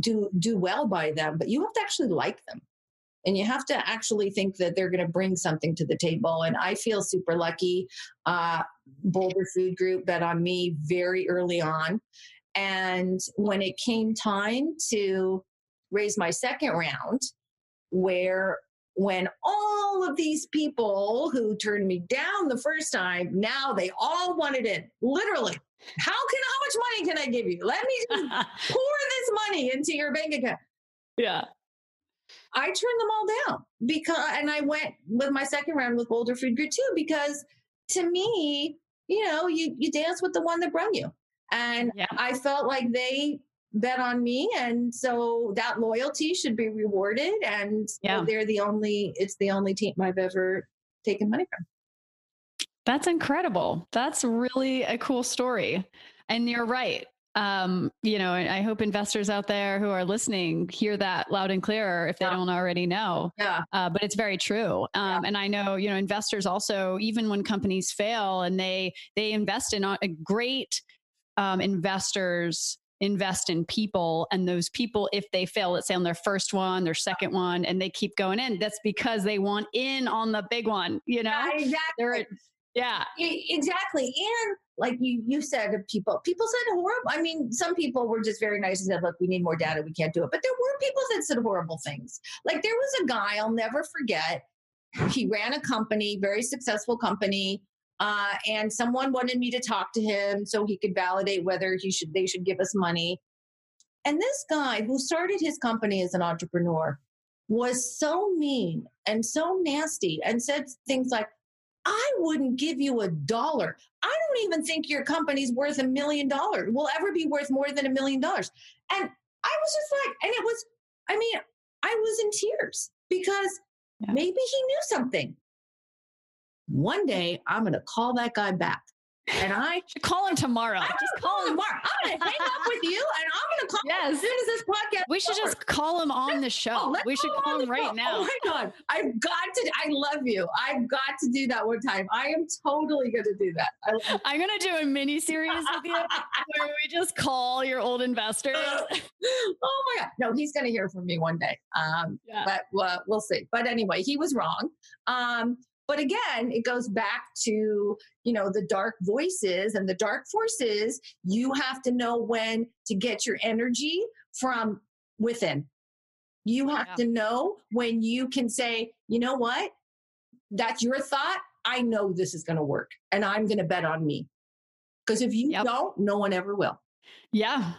do do well by them, but you have to actually like them. And you have to actually think that they're going to bring something to the table. And I feel super lucky. Uh, Boulder Food Group bet on me very early on. And when it came time to raise my second round, where when all of these people who turned me down the first time, now they all wanted it. Literally, how can how much money can I give you? Let me just pour this money into your bank account. Yeah. I turned them all down because and I went with my second round with Boulder Food Group too, because to me, you know, you you dance with the one that brung you. And yeah. I felt like they bet on me and so that loyalty should be rewarded and yeah. they're the only it's the only team I've ever taken money from. That's incredible. That's really a cool story. And you're right. Um, you know, I hope investors out there who are listening hear that loud and clear if they yeah. don't already know. Yeah. Uh, but it's very true. Um, yeah. And I know, you know, investors also, even when companies fail and they they invest in a great um, investors invest in people and those people if they fail let's say on their first one their second one and they keep going in that's because they want in on the big one you know? Yeah, exactly. They're, yeah exactly and like you you said people people said horrible i mean some people were just very nice and said look we need more data we can't do it but there were people that said horrible things. Like there was a guy i'll never forget he ran a company very successful company Uh, and someone wanted me to talk to him so he could validate whether he should they should give us money. And this guy who started his company as an entrepreneur was so mean and so nasty and said things like, I wouldn't give you a dollar. I don't even think your company's worth a million dollars, will ever be worth more than a million dollars. And I was just like, and it was, I mean, I was in tears because yeah. maybe he knew something. One day I'm going to call that guy back and I should call him tomorrow. I'm Just call him tomorrow. I'm going to hang up with you and I'm going to call yes. him as soon as this podcast. We should just call him on the show. Oh, we should call him right now. Oh my God. I've got to, I love you. I've got to do that one time. I am totally going to do that. I, am going to do a mini series with you where we just call your old investors. oh my God. No, he's going to hear from me one day. Um, yeah. But uh, we'll see. But anyway, he was wrong. Um, but again, it goes back to, you know, the dark voices and the dark forces. You have to know when to get your energy from within. You have yeah. to know when you can say, you know what? That's your thought. I know this is going to work and I'm going to bet on me. Because if you yep. don't, no one ever will. Yeah.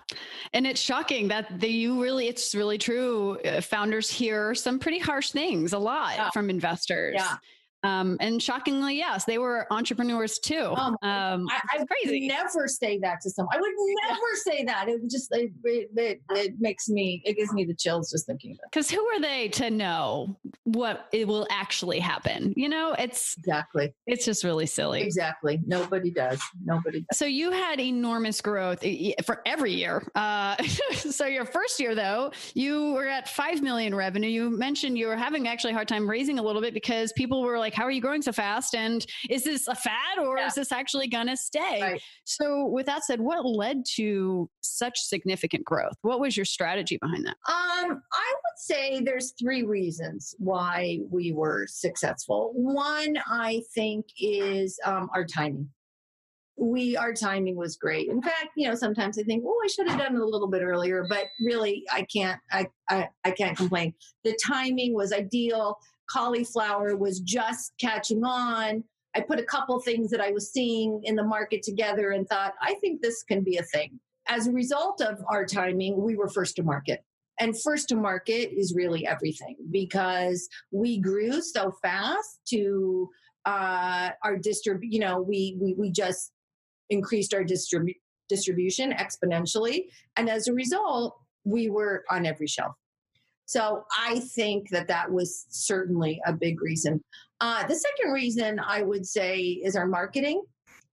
And it's shocking that they, you really, it's really true. Uh, founders hear some pretty harsh things a lot yeah. from investors. Yeah. Um, and shockingly, yes, they were entrepreneurs too. Um, um, I, I crazy. never say that to someone. I would never say that. It just it, it, it, makes me it gives me the chills just thinking about. Because who are they to know what it will actually happen? You know, it's exactly. It's just really silly. Exactly. Nobody does. Nobody. Does. So you had enormous growth for every year. Uh, so your first year though, you were at five million revenue. You mentioned you were having actually a hard time raising a little bit because people were like like, how are you growing so fast? And is this a fad or yeah. is this actually going to stay? Right. So, with that said, what led to such significant growth? What was your strategy behind that? Um, I would say there's three reasons why we were successful. One, I think, is um, our timing we our timing was great. In fact, you know, sometimes I think, oh, I should have done it a little bit earlier, but really I can't I I, I can't complain. The timing was ideal cauliflower was just catching on. I put a couple things that I was seeing in the market together and thought, I think this can be a thing. As a result of our timing, we were first to market. And first to market is really everything because we grew so fast to uh, our distrib. You know, we we we just increased our distrib- distribution exponentially, and as a result, we were on every shelf. So I think that that was certainly a big reason. Uh, the second reason I would say is our marketing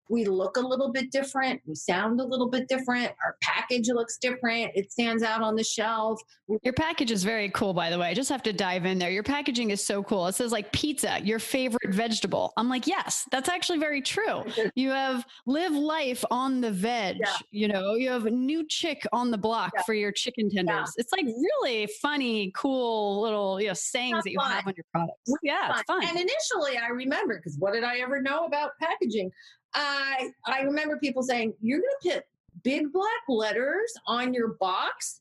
we look a little bit different we sound a little bit different our package looks different it stands out on the shelf. Your package is very cool by the way. I just have to dive in there. Your packaging is so cool. It says like pizza your favorite vegetable. I'm like yes that's actually very true. You have live life on the veg yeah. you know? You have a new chick on the block yeah. for your chicken tenders. Yeah. it's like really funny cool little you know sayings that you fun. have on your products. Yeah fun. it's fun. And initially i remember because what did i ever know about packaging I I remember people saying, "You're going to put big black letters on your box."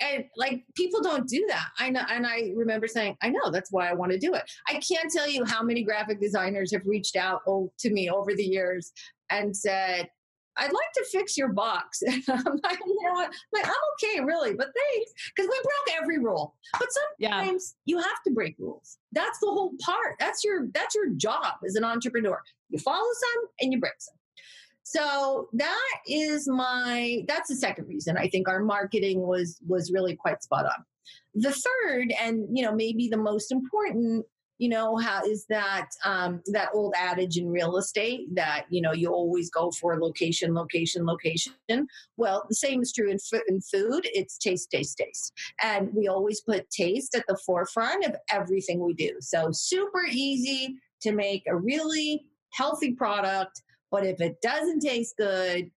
And like people don't do that. I know, and I remember saying, "I know that's why I want to do it." I can't tell you how many graphic designers have reached out to me over the years and said, I'd like to fix your box. I'm like, you know? I'm like, I'm okay, really, but thanks. Because we broke every rule. But sometimes yeah. you have to break rules. That's the whole part. That's your that's your job as an entrepreneur. You follow some and you break some. So that is my that's the second reason I think our marketing was was really quite spot on. The third and you know maybe the most important you know how is that um, that old adage in real estate that you know you always go for location location location? Well the same is true in, f- in food it's taste taste taste. And we always put taste at the forefront of everything we do. So super easy to make a really healthy product but if it doesn't taste good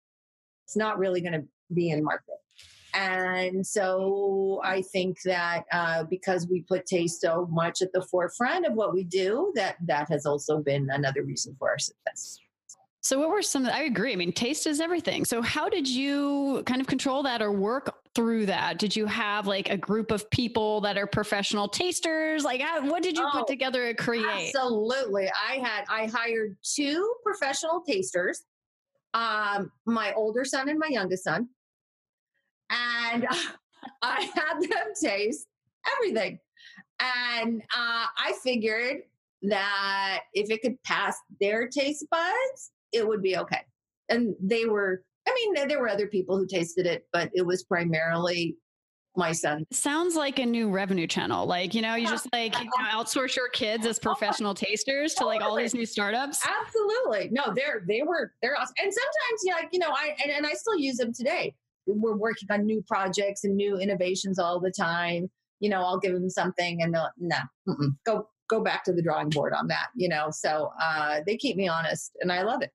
it's not really going to be in market and so I think that uh, because we put taste so much at the forefront of what we do, that that has also been another reason for our success. So, what were some? I agree. I mean, taste is everything. So, how did you kind of control that or work through that? Did you have like a group of people that are professional tasters? Like, what did you oh, put together to create? Absolutely. I had, I hired two professional tasters, um, my older son and my youngest son. And I had them taste everything. And uh, I figured that if it could pass their taste buds, it would be okay. And they were, I mean, there were other people who tasted it, but it was primarily my son. Sounds like a new revenue channel. Like, you know, you just like you know, outsource your kids as professional tasters to like all these new startups. Absolutely. No, they're, they were, they're awesome. And sometimes, yeah, you know, I, and, and I still use them today. We're working on new projects and new innovations all the time. You know, I'll give them something and they'll, nah, go, go back to the drawing board on that, you know? So, uh, they keep me honest and I love it.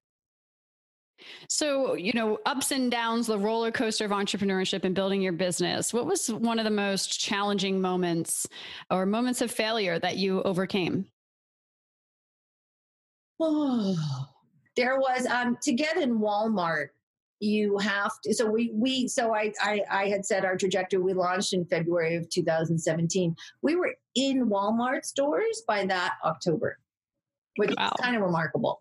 So, you know, ups and downs, the roller coaster of entrepreneurship and building your business. What was one of the most challenging moments or moments of failure that you overcame? Oh, there was um, to get in Walmart. You have to. So we we so I, I I had said our trajectory. We launched in February of 2017. We were in Walmart stores by that October which wow. is kind of remarkable.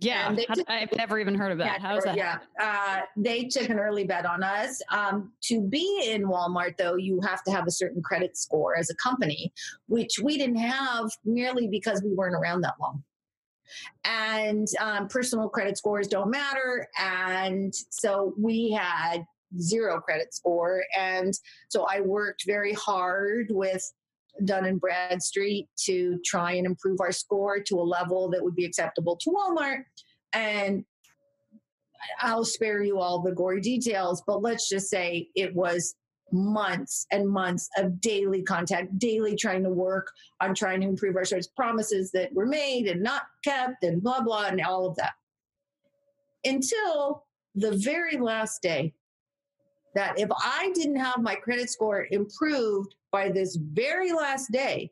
Yeah, took, I've never even heard of that. How's that? Yeah, uh, they took an early bet on us. Um, to be in Walmart, though, you have to have a certain credit score as a company, which we didn't have merely because we weren't around that long. And um, personal credit scores don't matter, and so we had zero credit score, and so I worked very hard with Dun and Bradstreet to try and improve our score to a level that would be acceptable to Walmart. And I'll spare you all the gory details, but let's just say it was months and months of daily contact, daily trying to work on trying to improve our service, promises that were made and not kept, and blah, blah, and all of that. Until the very last day that if I didn't have my credit score improved by this very last day,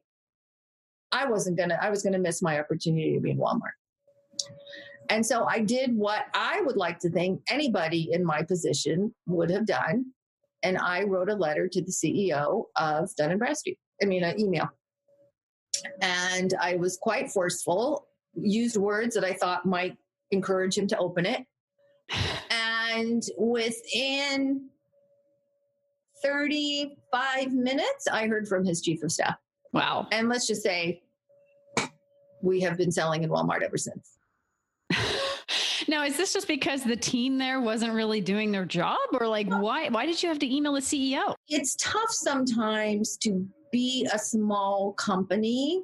I wasn't gonna, I was gonna miss my opportunity to be in Walmart. And so I did what I would like to think anybody in my position would have done. And I wrote a letter to the CEO of Dun and Bradstreet. I mean, an email. And I was quite forceful, used words that I thought might encourage him to open it. And within 35 minutes, I heard from his chief of staff. Wow. And let's just say we have been selling in Walmart ever since. Now, is this just because the team there wasn't really doing their job or like why why did you have to email the CEO? It's tough sometimes to be a small company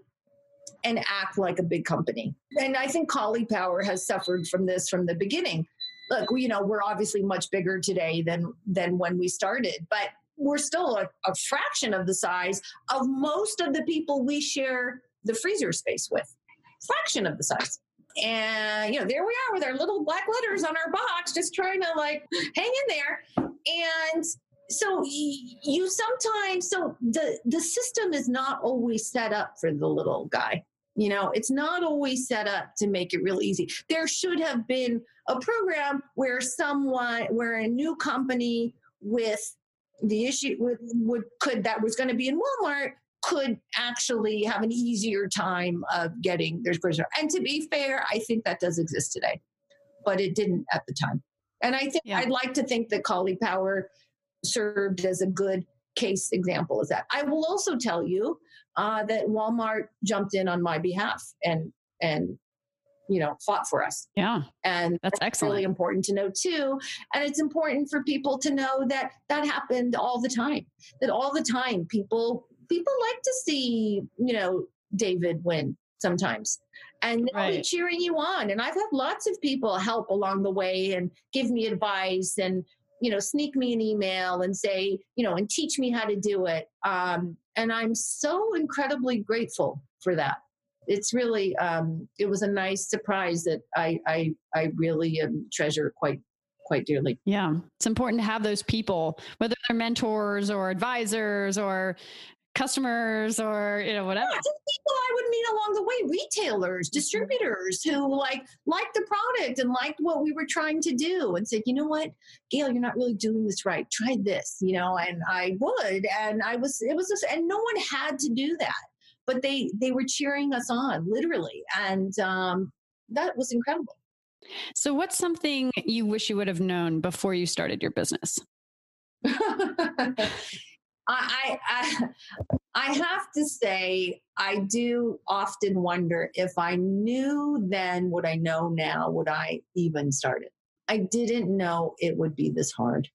and act like a big company. And I think Caulipower has suffered from this from the beginning. Look, you know, we're obviously much bigger today than than when we started, but we're still a, a fraction of the size of most of the people we share the freezer space with. Fraction of the size. And you know, there we are with our little black letters on our box, just trying to like hang in there. And so you sometimes so the the system is not always set up for the little guy you know it's not always set up to make it real easy there should have been a program where someone where a new company with the issue with would could that was going to be in Walmart could actually have an easier time of getting their grocery. And to be fair, I think that does exist today, but it didn't at the time. And I think yeah. I'd like to think that Caulipower served as a good case example of that. I will also tell you uh, that Walmart jumped in on my behalf and and you know fought for us yeah and that's, that's excellent really important to know too and it's important for people to know that that happened all the time that all the time people people like to see you know david win sometimes and they'll right. be cheering you on and i've had lots of people help along the way and give me advice and you know sneak me an email and say you know and teach me how to do it um, and i'm so incredibly grateful for that it's really um, it was a nice surprise that I I, I really um, treasure quite quite dearly. Yeah, it's important to have those people, whether they're mentors or advisors or customers or you know whatever. Yeah, people I would meet along the way, retailers, mm-hmm. distributors who like liked the product and liked what we were trying to do, and said, you know what, Gail, you're not really doing this right. Try this, you know. And I would, and I was, it was, just, and no one had to do that, but they they were cheering us on, literally, and um, that was incredible. So, what's something you wish you would have known before you started your business? I, I, I have to say, I do often wonder if I knew then what I know now, would I even start it? I didn't know it would be this hard.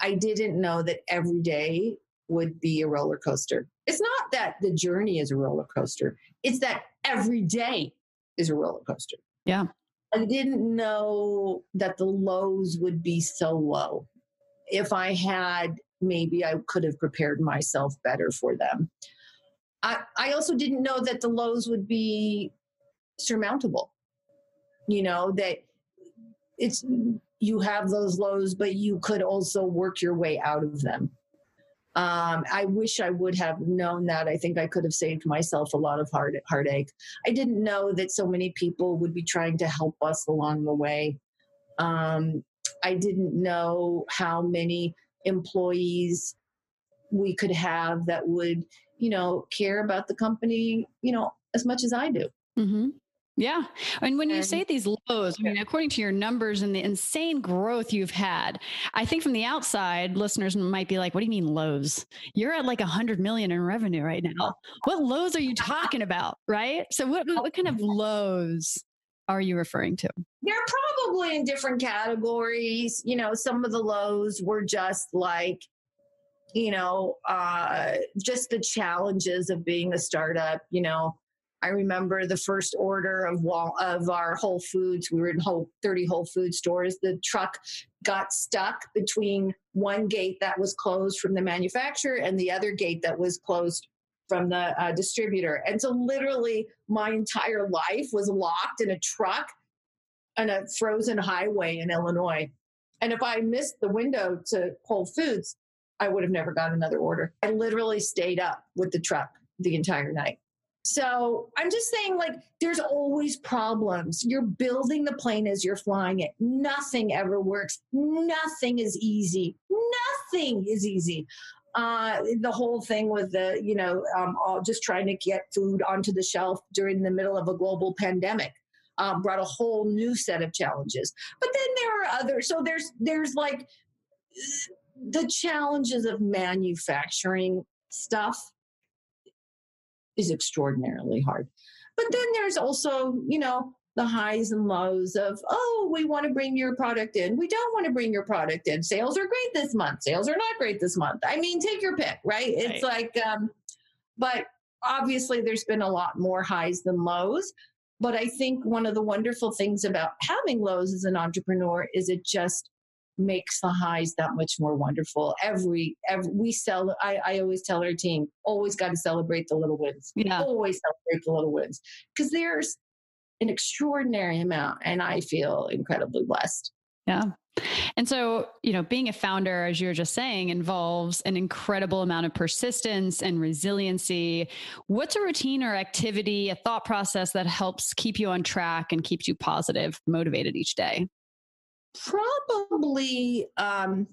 I didn't know that every day would be a roller coaster. It's not that the journey is a roller coaster, it's that every day is a roller coaster. Yeah. I didn't know that the lows would be so low. If I had maybe I could have prepared myself better for them. I, I also didn't know that the lows would be surmountable. You know, that it's you have those lows, but you could also work your way out of them. Um, I wish I would have known that. I think I could have saved myself a lot of heart, heartache. I didn't know that so many people would be trying to help us along the way. Um, I didn't know how many employees we could have that would, you know, care about the company, you know, as much as I do. Mm-hmm. Yeah. And when you say these lows, I mean, according to your numbers and the insane growth you've had, I think from the outside, listeners might be like, what do you mean lows? You're at like a hundred million in revenue right now. What lows are you talking about? Right. So what, what kind of lows are you referring to? They're probably in different categories. You know, some of the lows were just like, you know, uh, just the challenges of being a startup. You know, I remember the first order of wall, of our Whole Foods. We were in whole 30 Whole Food stores. The truck got stuck between one gate that was closed from the manufacturer and the other gate that was closed from the uh, distributor. And so, literally, my entire life was locked in a truck on a frozen highway in Illinois. And if I missed the window to Whole Foods, I would have never got another order. I literally stayed up with the truck the entire night. So I'm just saying, like, there's always problems. You're building the plane as you're flying it. Nothing ever works. Nothing is easy. Nothing is easy uh, the whole thing with the, you know, um, all just trying to get food onto the shelf during the middle of a global pandemic. Um, brought a whole new set of challenges. But then there are other. So there's there's like the challenges of manufacturing stuff is extraordinarily hard. But then there's also, you know, the highs and lows of, oh, we want to bring your product in. We don't want to bring your product in. Sales are great this month. Sales are not great this month. I mean, take your pick, right? right. It's like, um, but obviously there's been a lot more highs than lows. But I think one of the wonderful things about having lows as an entrepreneur is it just makes the highs that much more wonderful. Every, every we sell. I, I always tell our team, always got to celebrate the little wins. Yeah. Always celebrate the little wins because there's an extraordinary amount. And I feel incredibly blessed. Yeah. And so, you know, being a founder, as you were just saying, involves an incredible amount of persistence and resiliency. What's a routine or activity, a thought process that helps keep you on track and keeps you positive, motivated each day? Probably um,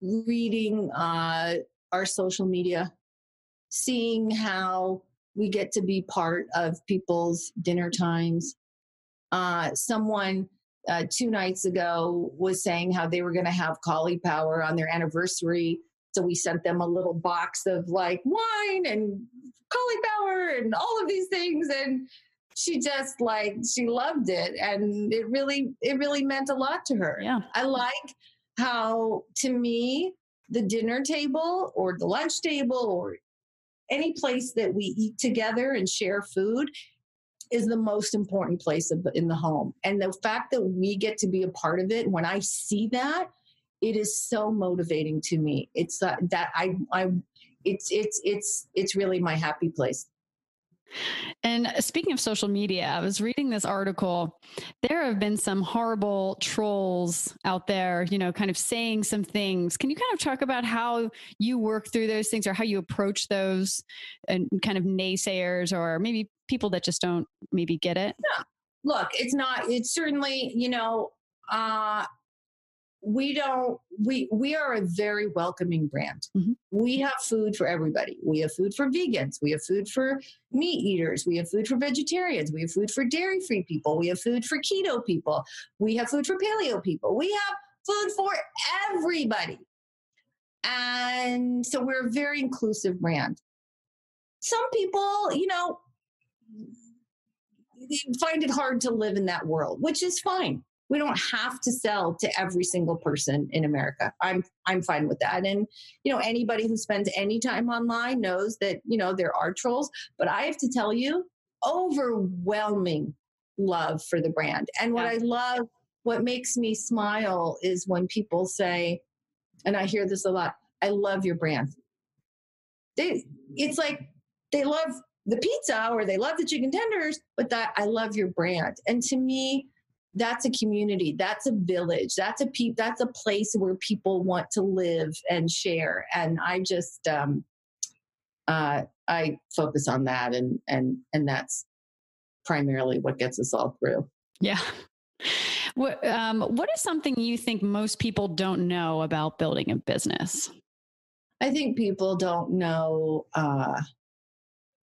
reading uh, our social media, seeing how we get to be part of people's dinner times. Uh, someone uh, two nights ago was saying how they were going to have cauliflower on their anniversary. So we sent them a little box of like wine and cauliflower and all of these things. And she just like, she loved it. And it really, it really meant a lot to her. Yeah. I like how, to me, the dinner table or the lunch table or any place that we eat together and share food is the most important place in the home. And the fact that we get to be a part of it, when I see that, it is so motivating to me. It's uh, that I, I, it's, it's, it's, it's really my happy place. And speaking of social media, I was reading this article. There have been some horrible trolls out there, you know, kind of saying some things. Can you kind of talk about how you work through those things or how you approach those and kind of naysayers or maybe people that just don't maybe get it? Yeah. Look, it's not, it's certainly, you know, uh, we don't we we are a very welcoming brand. Mm-hmm. we have food for everybody. We have food for vegans. We have food for meat eaters. We have food for vegetarians. We have food for dairy free people. We have food for keto people. We have food for paleo people. We have food for everybody. And so we're a very inclusive brand. Some people you know find it hard to live in that world which is fine we don't have to sell to every single person in America. I'm I'm fine with that. And you know, anybody who spends any time online knows that, you know, there are trolls, but I have to tell you, overwhelming love for the brand. And what yeah. I love, what makes me smile is when people say, and I hear this a lot, I love your brand. They it's like they love the pizza or they love the chicken tenders, but that I love your brand. And to me, that's a community. That's a village. That's a pe- that's a place where people want to live and share. And i just um uh i focus on that and and and that's primarily what gets us all through. Yeah. What um what is something you think most people don't know about building a business? I think people don't know uh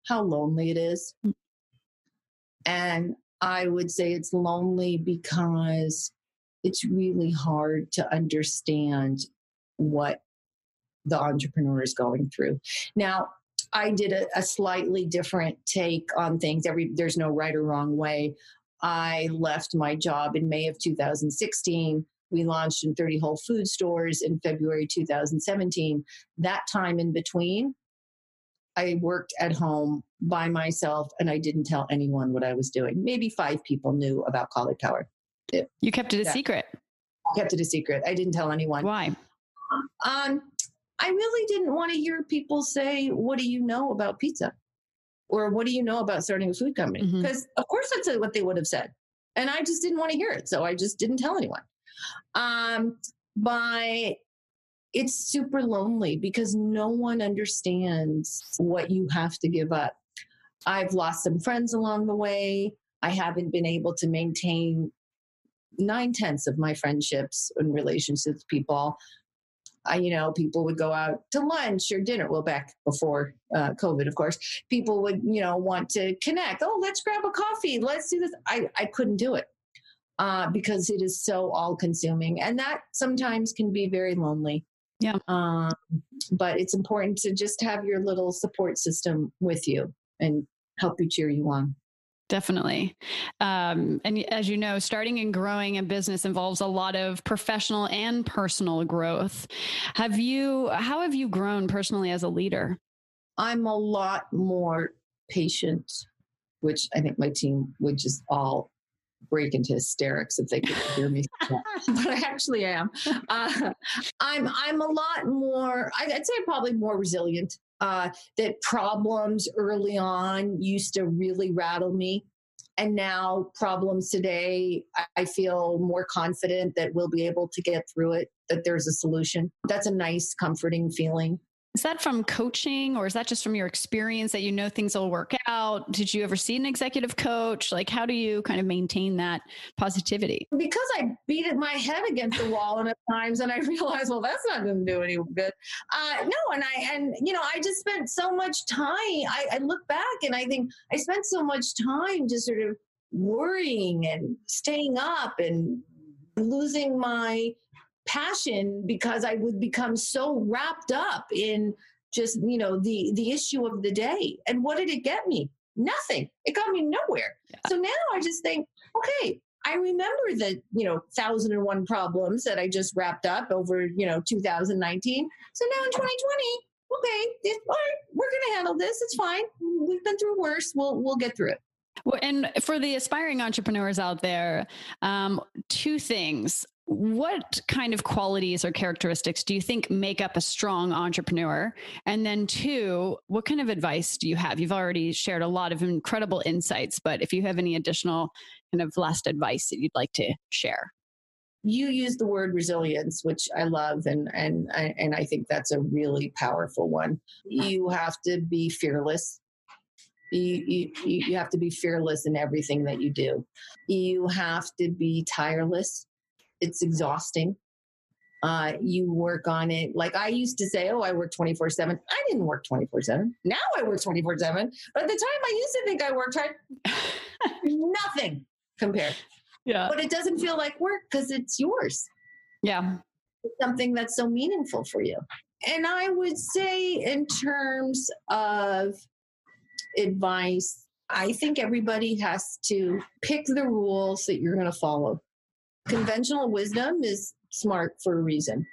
how lonely it is. Mm. and I would say it's lonely because it's really hard to understand what the entrepreneur is going through. Now, I did a, a, slightly different take on things. Every there's no right or wrong way. I left my job in May of 2016. We launched in 30 Whole Food stores in February 2017. That time in between, I worked at home by myself and I didn't tell anyone what I was doing. Maybe five people knew about Caulipower. It, you kept it a yeah. secret. I kept it a secret. I didn't tell anyone. Why? Um, I really didn't want to hear people say, What do you know about pizza? Or what do you know about starting a food company? Because, mm-hmm. of course, that's what they would have said. And I just didn't want to hear it. So I just didn't tell anyone. Um, by it's super lonely because no one understands what you have to give up. I've lost some friends along the way. I haven't been able to maintain nine tenths of my friendships and relationships people. I, you know, people would go out to lunch or dinner. Well, back before uh, COVID, of course, people would, you know, want to connect. Oh, let's grab a coffee. Let's do this. I, I couldn't do it uh, because it is so all consuming. And that sometimes can be very lonely. Yeah. Um, but it's important to just have your little support system with you and help you cheer you on. Definitely. Um, and as you know, starting and growing a business involves a lot of professional and personal growth. Have you, how have you grown personally as a leader? I'm a lot more patient, which I think my team would just all break into hysterics if they could hear me, but I actually am. Uh, I'm I'm a lot more. I'd say probably more resilient. Uh, that problems early on used to really rattle me, and now problems today, I feel more confident that we'll be able to get through it. That there's a solution. That's a nice, comforting feeling. Is that from coaching or is that just from your experience that you know things will work out? Did you ever see an executive coach? Like, how do you kind of maintain that positivity? Because I beat my head against the wall enough times and I realized, well, that's not going to do any good. Uh, no, and I, and, you know, I just spent so much time. I, I look back and I think I spent so much time just sort of worrying and staying up and losing my passion because I would become so wrapped up in just you know the the issue of the day. And what did it get me? Nothing. It got me nowhere. Yeah. So now I just think, okay, I remember the you know thousand and one problems that I just wrapped up over you know 2019. So now in 2020, okay, it, all right, we're gonna handle this. It's fine. We've been through worse. We'll we'll get through it. Well, and for the aspiring entrepreneurs out there, um, two things what kind of qualities or characteristics do you think make up a strong entrepreneur? And then, two, what kind of advice do you have? You've already shared a lot of incredible insights, but if you have any additional kind of last advice that you'd like to share. You use the word resilience, which I love, and and and I think that's a really powerful one. You have to be fearless you, you, you have to be fearless in everything that you do. You have to be tireless. It's exhausting. Uh, you work on it. Like I used to say, oh, I work 24 7. I didn't work 24 7. Now I work 24 7. But at the time I used to think I worked hard, nothing compared. Yeah. But it doesn't feel like work because it's yours. Yeah. It's something that's so meaningful for you. And I would say, in terms of advice. I think everybody has to pick the rules that you're going to follow. Conventional wisdom is smart for a reason.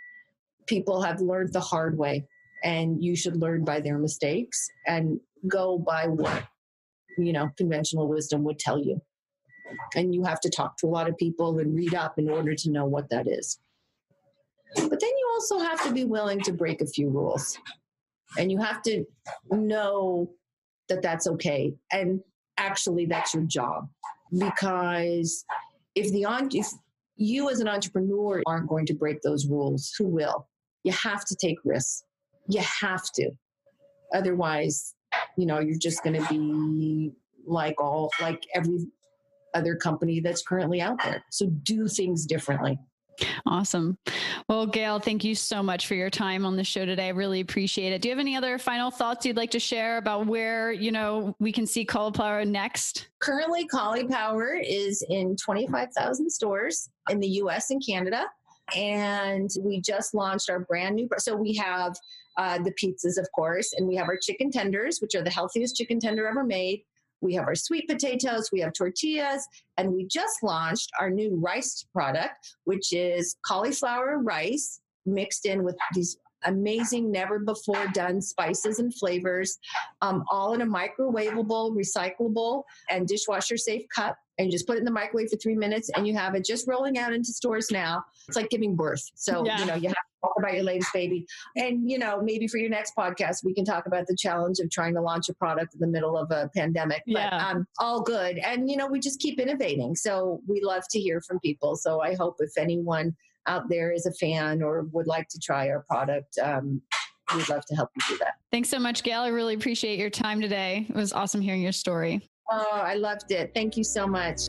People have learned the hard way, and you should learn by their mistakes and go by what you know conventional wisdom would tell you. And you have to talk to a lot of people and read up in order to know what that is. But then you also have to be willing to break a few rules. And you have to know that that's okay. And actually, that's your job. Because if the if you as an entrepreneur aren't going to break those rules, who will? You have to take risks. You have to. Otherwise, you know, you're just going to be like all like every other company that's currently out there. So do things differently. Awesome. Well, Gail, thank you so much for your time on the show today. I really appreciate it. Do you have any other final thoughts you'd like to share about where, you know, we can see Caulipower next? Currently, Caulipower is in 25,000 stores in the US and Canada. And we just launched our brand new. So we have uh, the pizzas, of course, and we have our chicken tenders, which are the healthiest chicken tender ever made. We have our sweet potatoes, we have tortillas, and we just launched our new rice product, which is cauliflower rice mixed in with these amazing, never before done spices and flavors, um, all in a microwavable, recyclable, and dishwasher safe cup and you just put it in the microwave for three minutes and you have it just rolling out into stores now. It's like giving birth. So, yeah. you know, you have to talk about your latest baby. And, you know, maybe for your next podcast, we can talk about the challenge of trying to launch a product in the middle of a pandemic. But yeah. um, all good. And, you know, we just keep innovating. So we love to hear from people. So I hope if anyone out there is a fan or would like to try our product, um, we'd love to help you do that. Thanks so much, Gail. I really appreciate your time today. It was awesome hearing your story. Oh, I loved it. Thank you so much.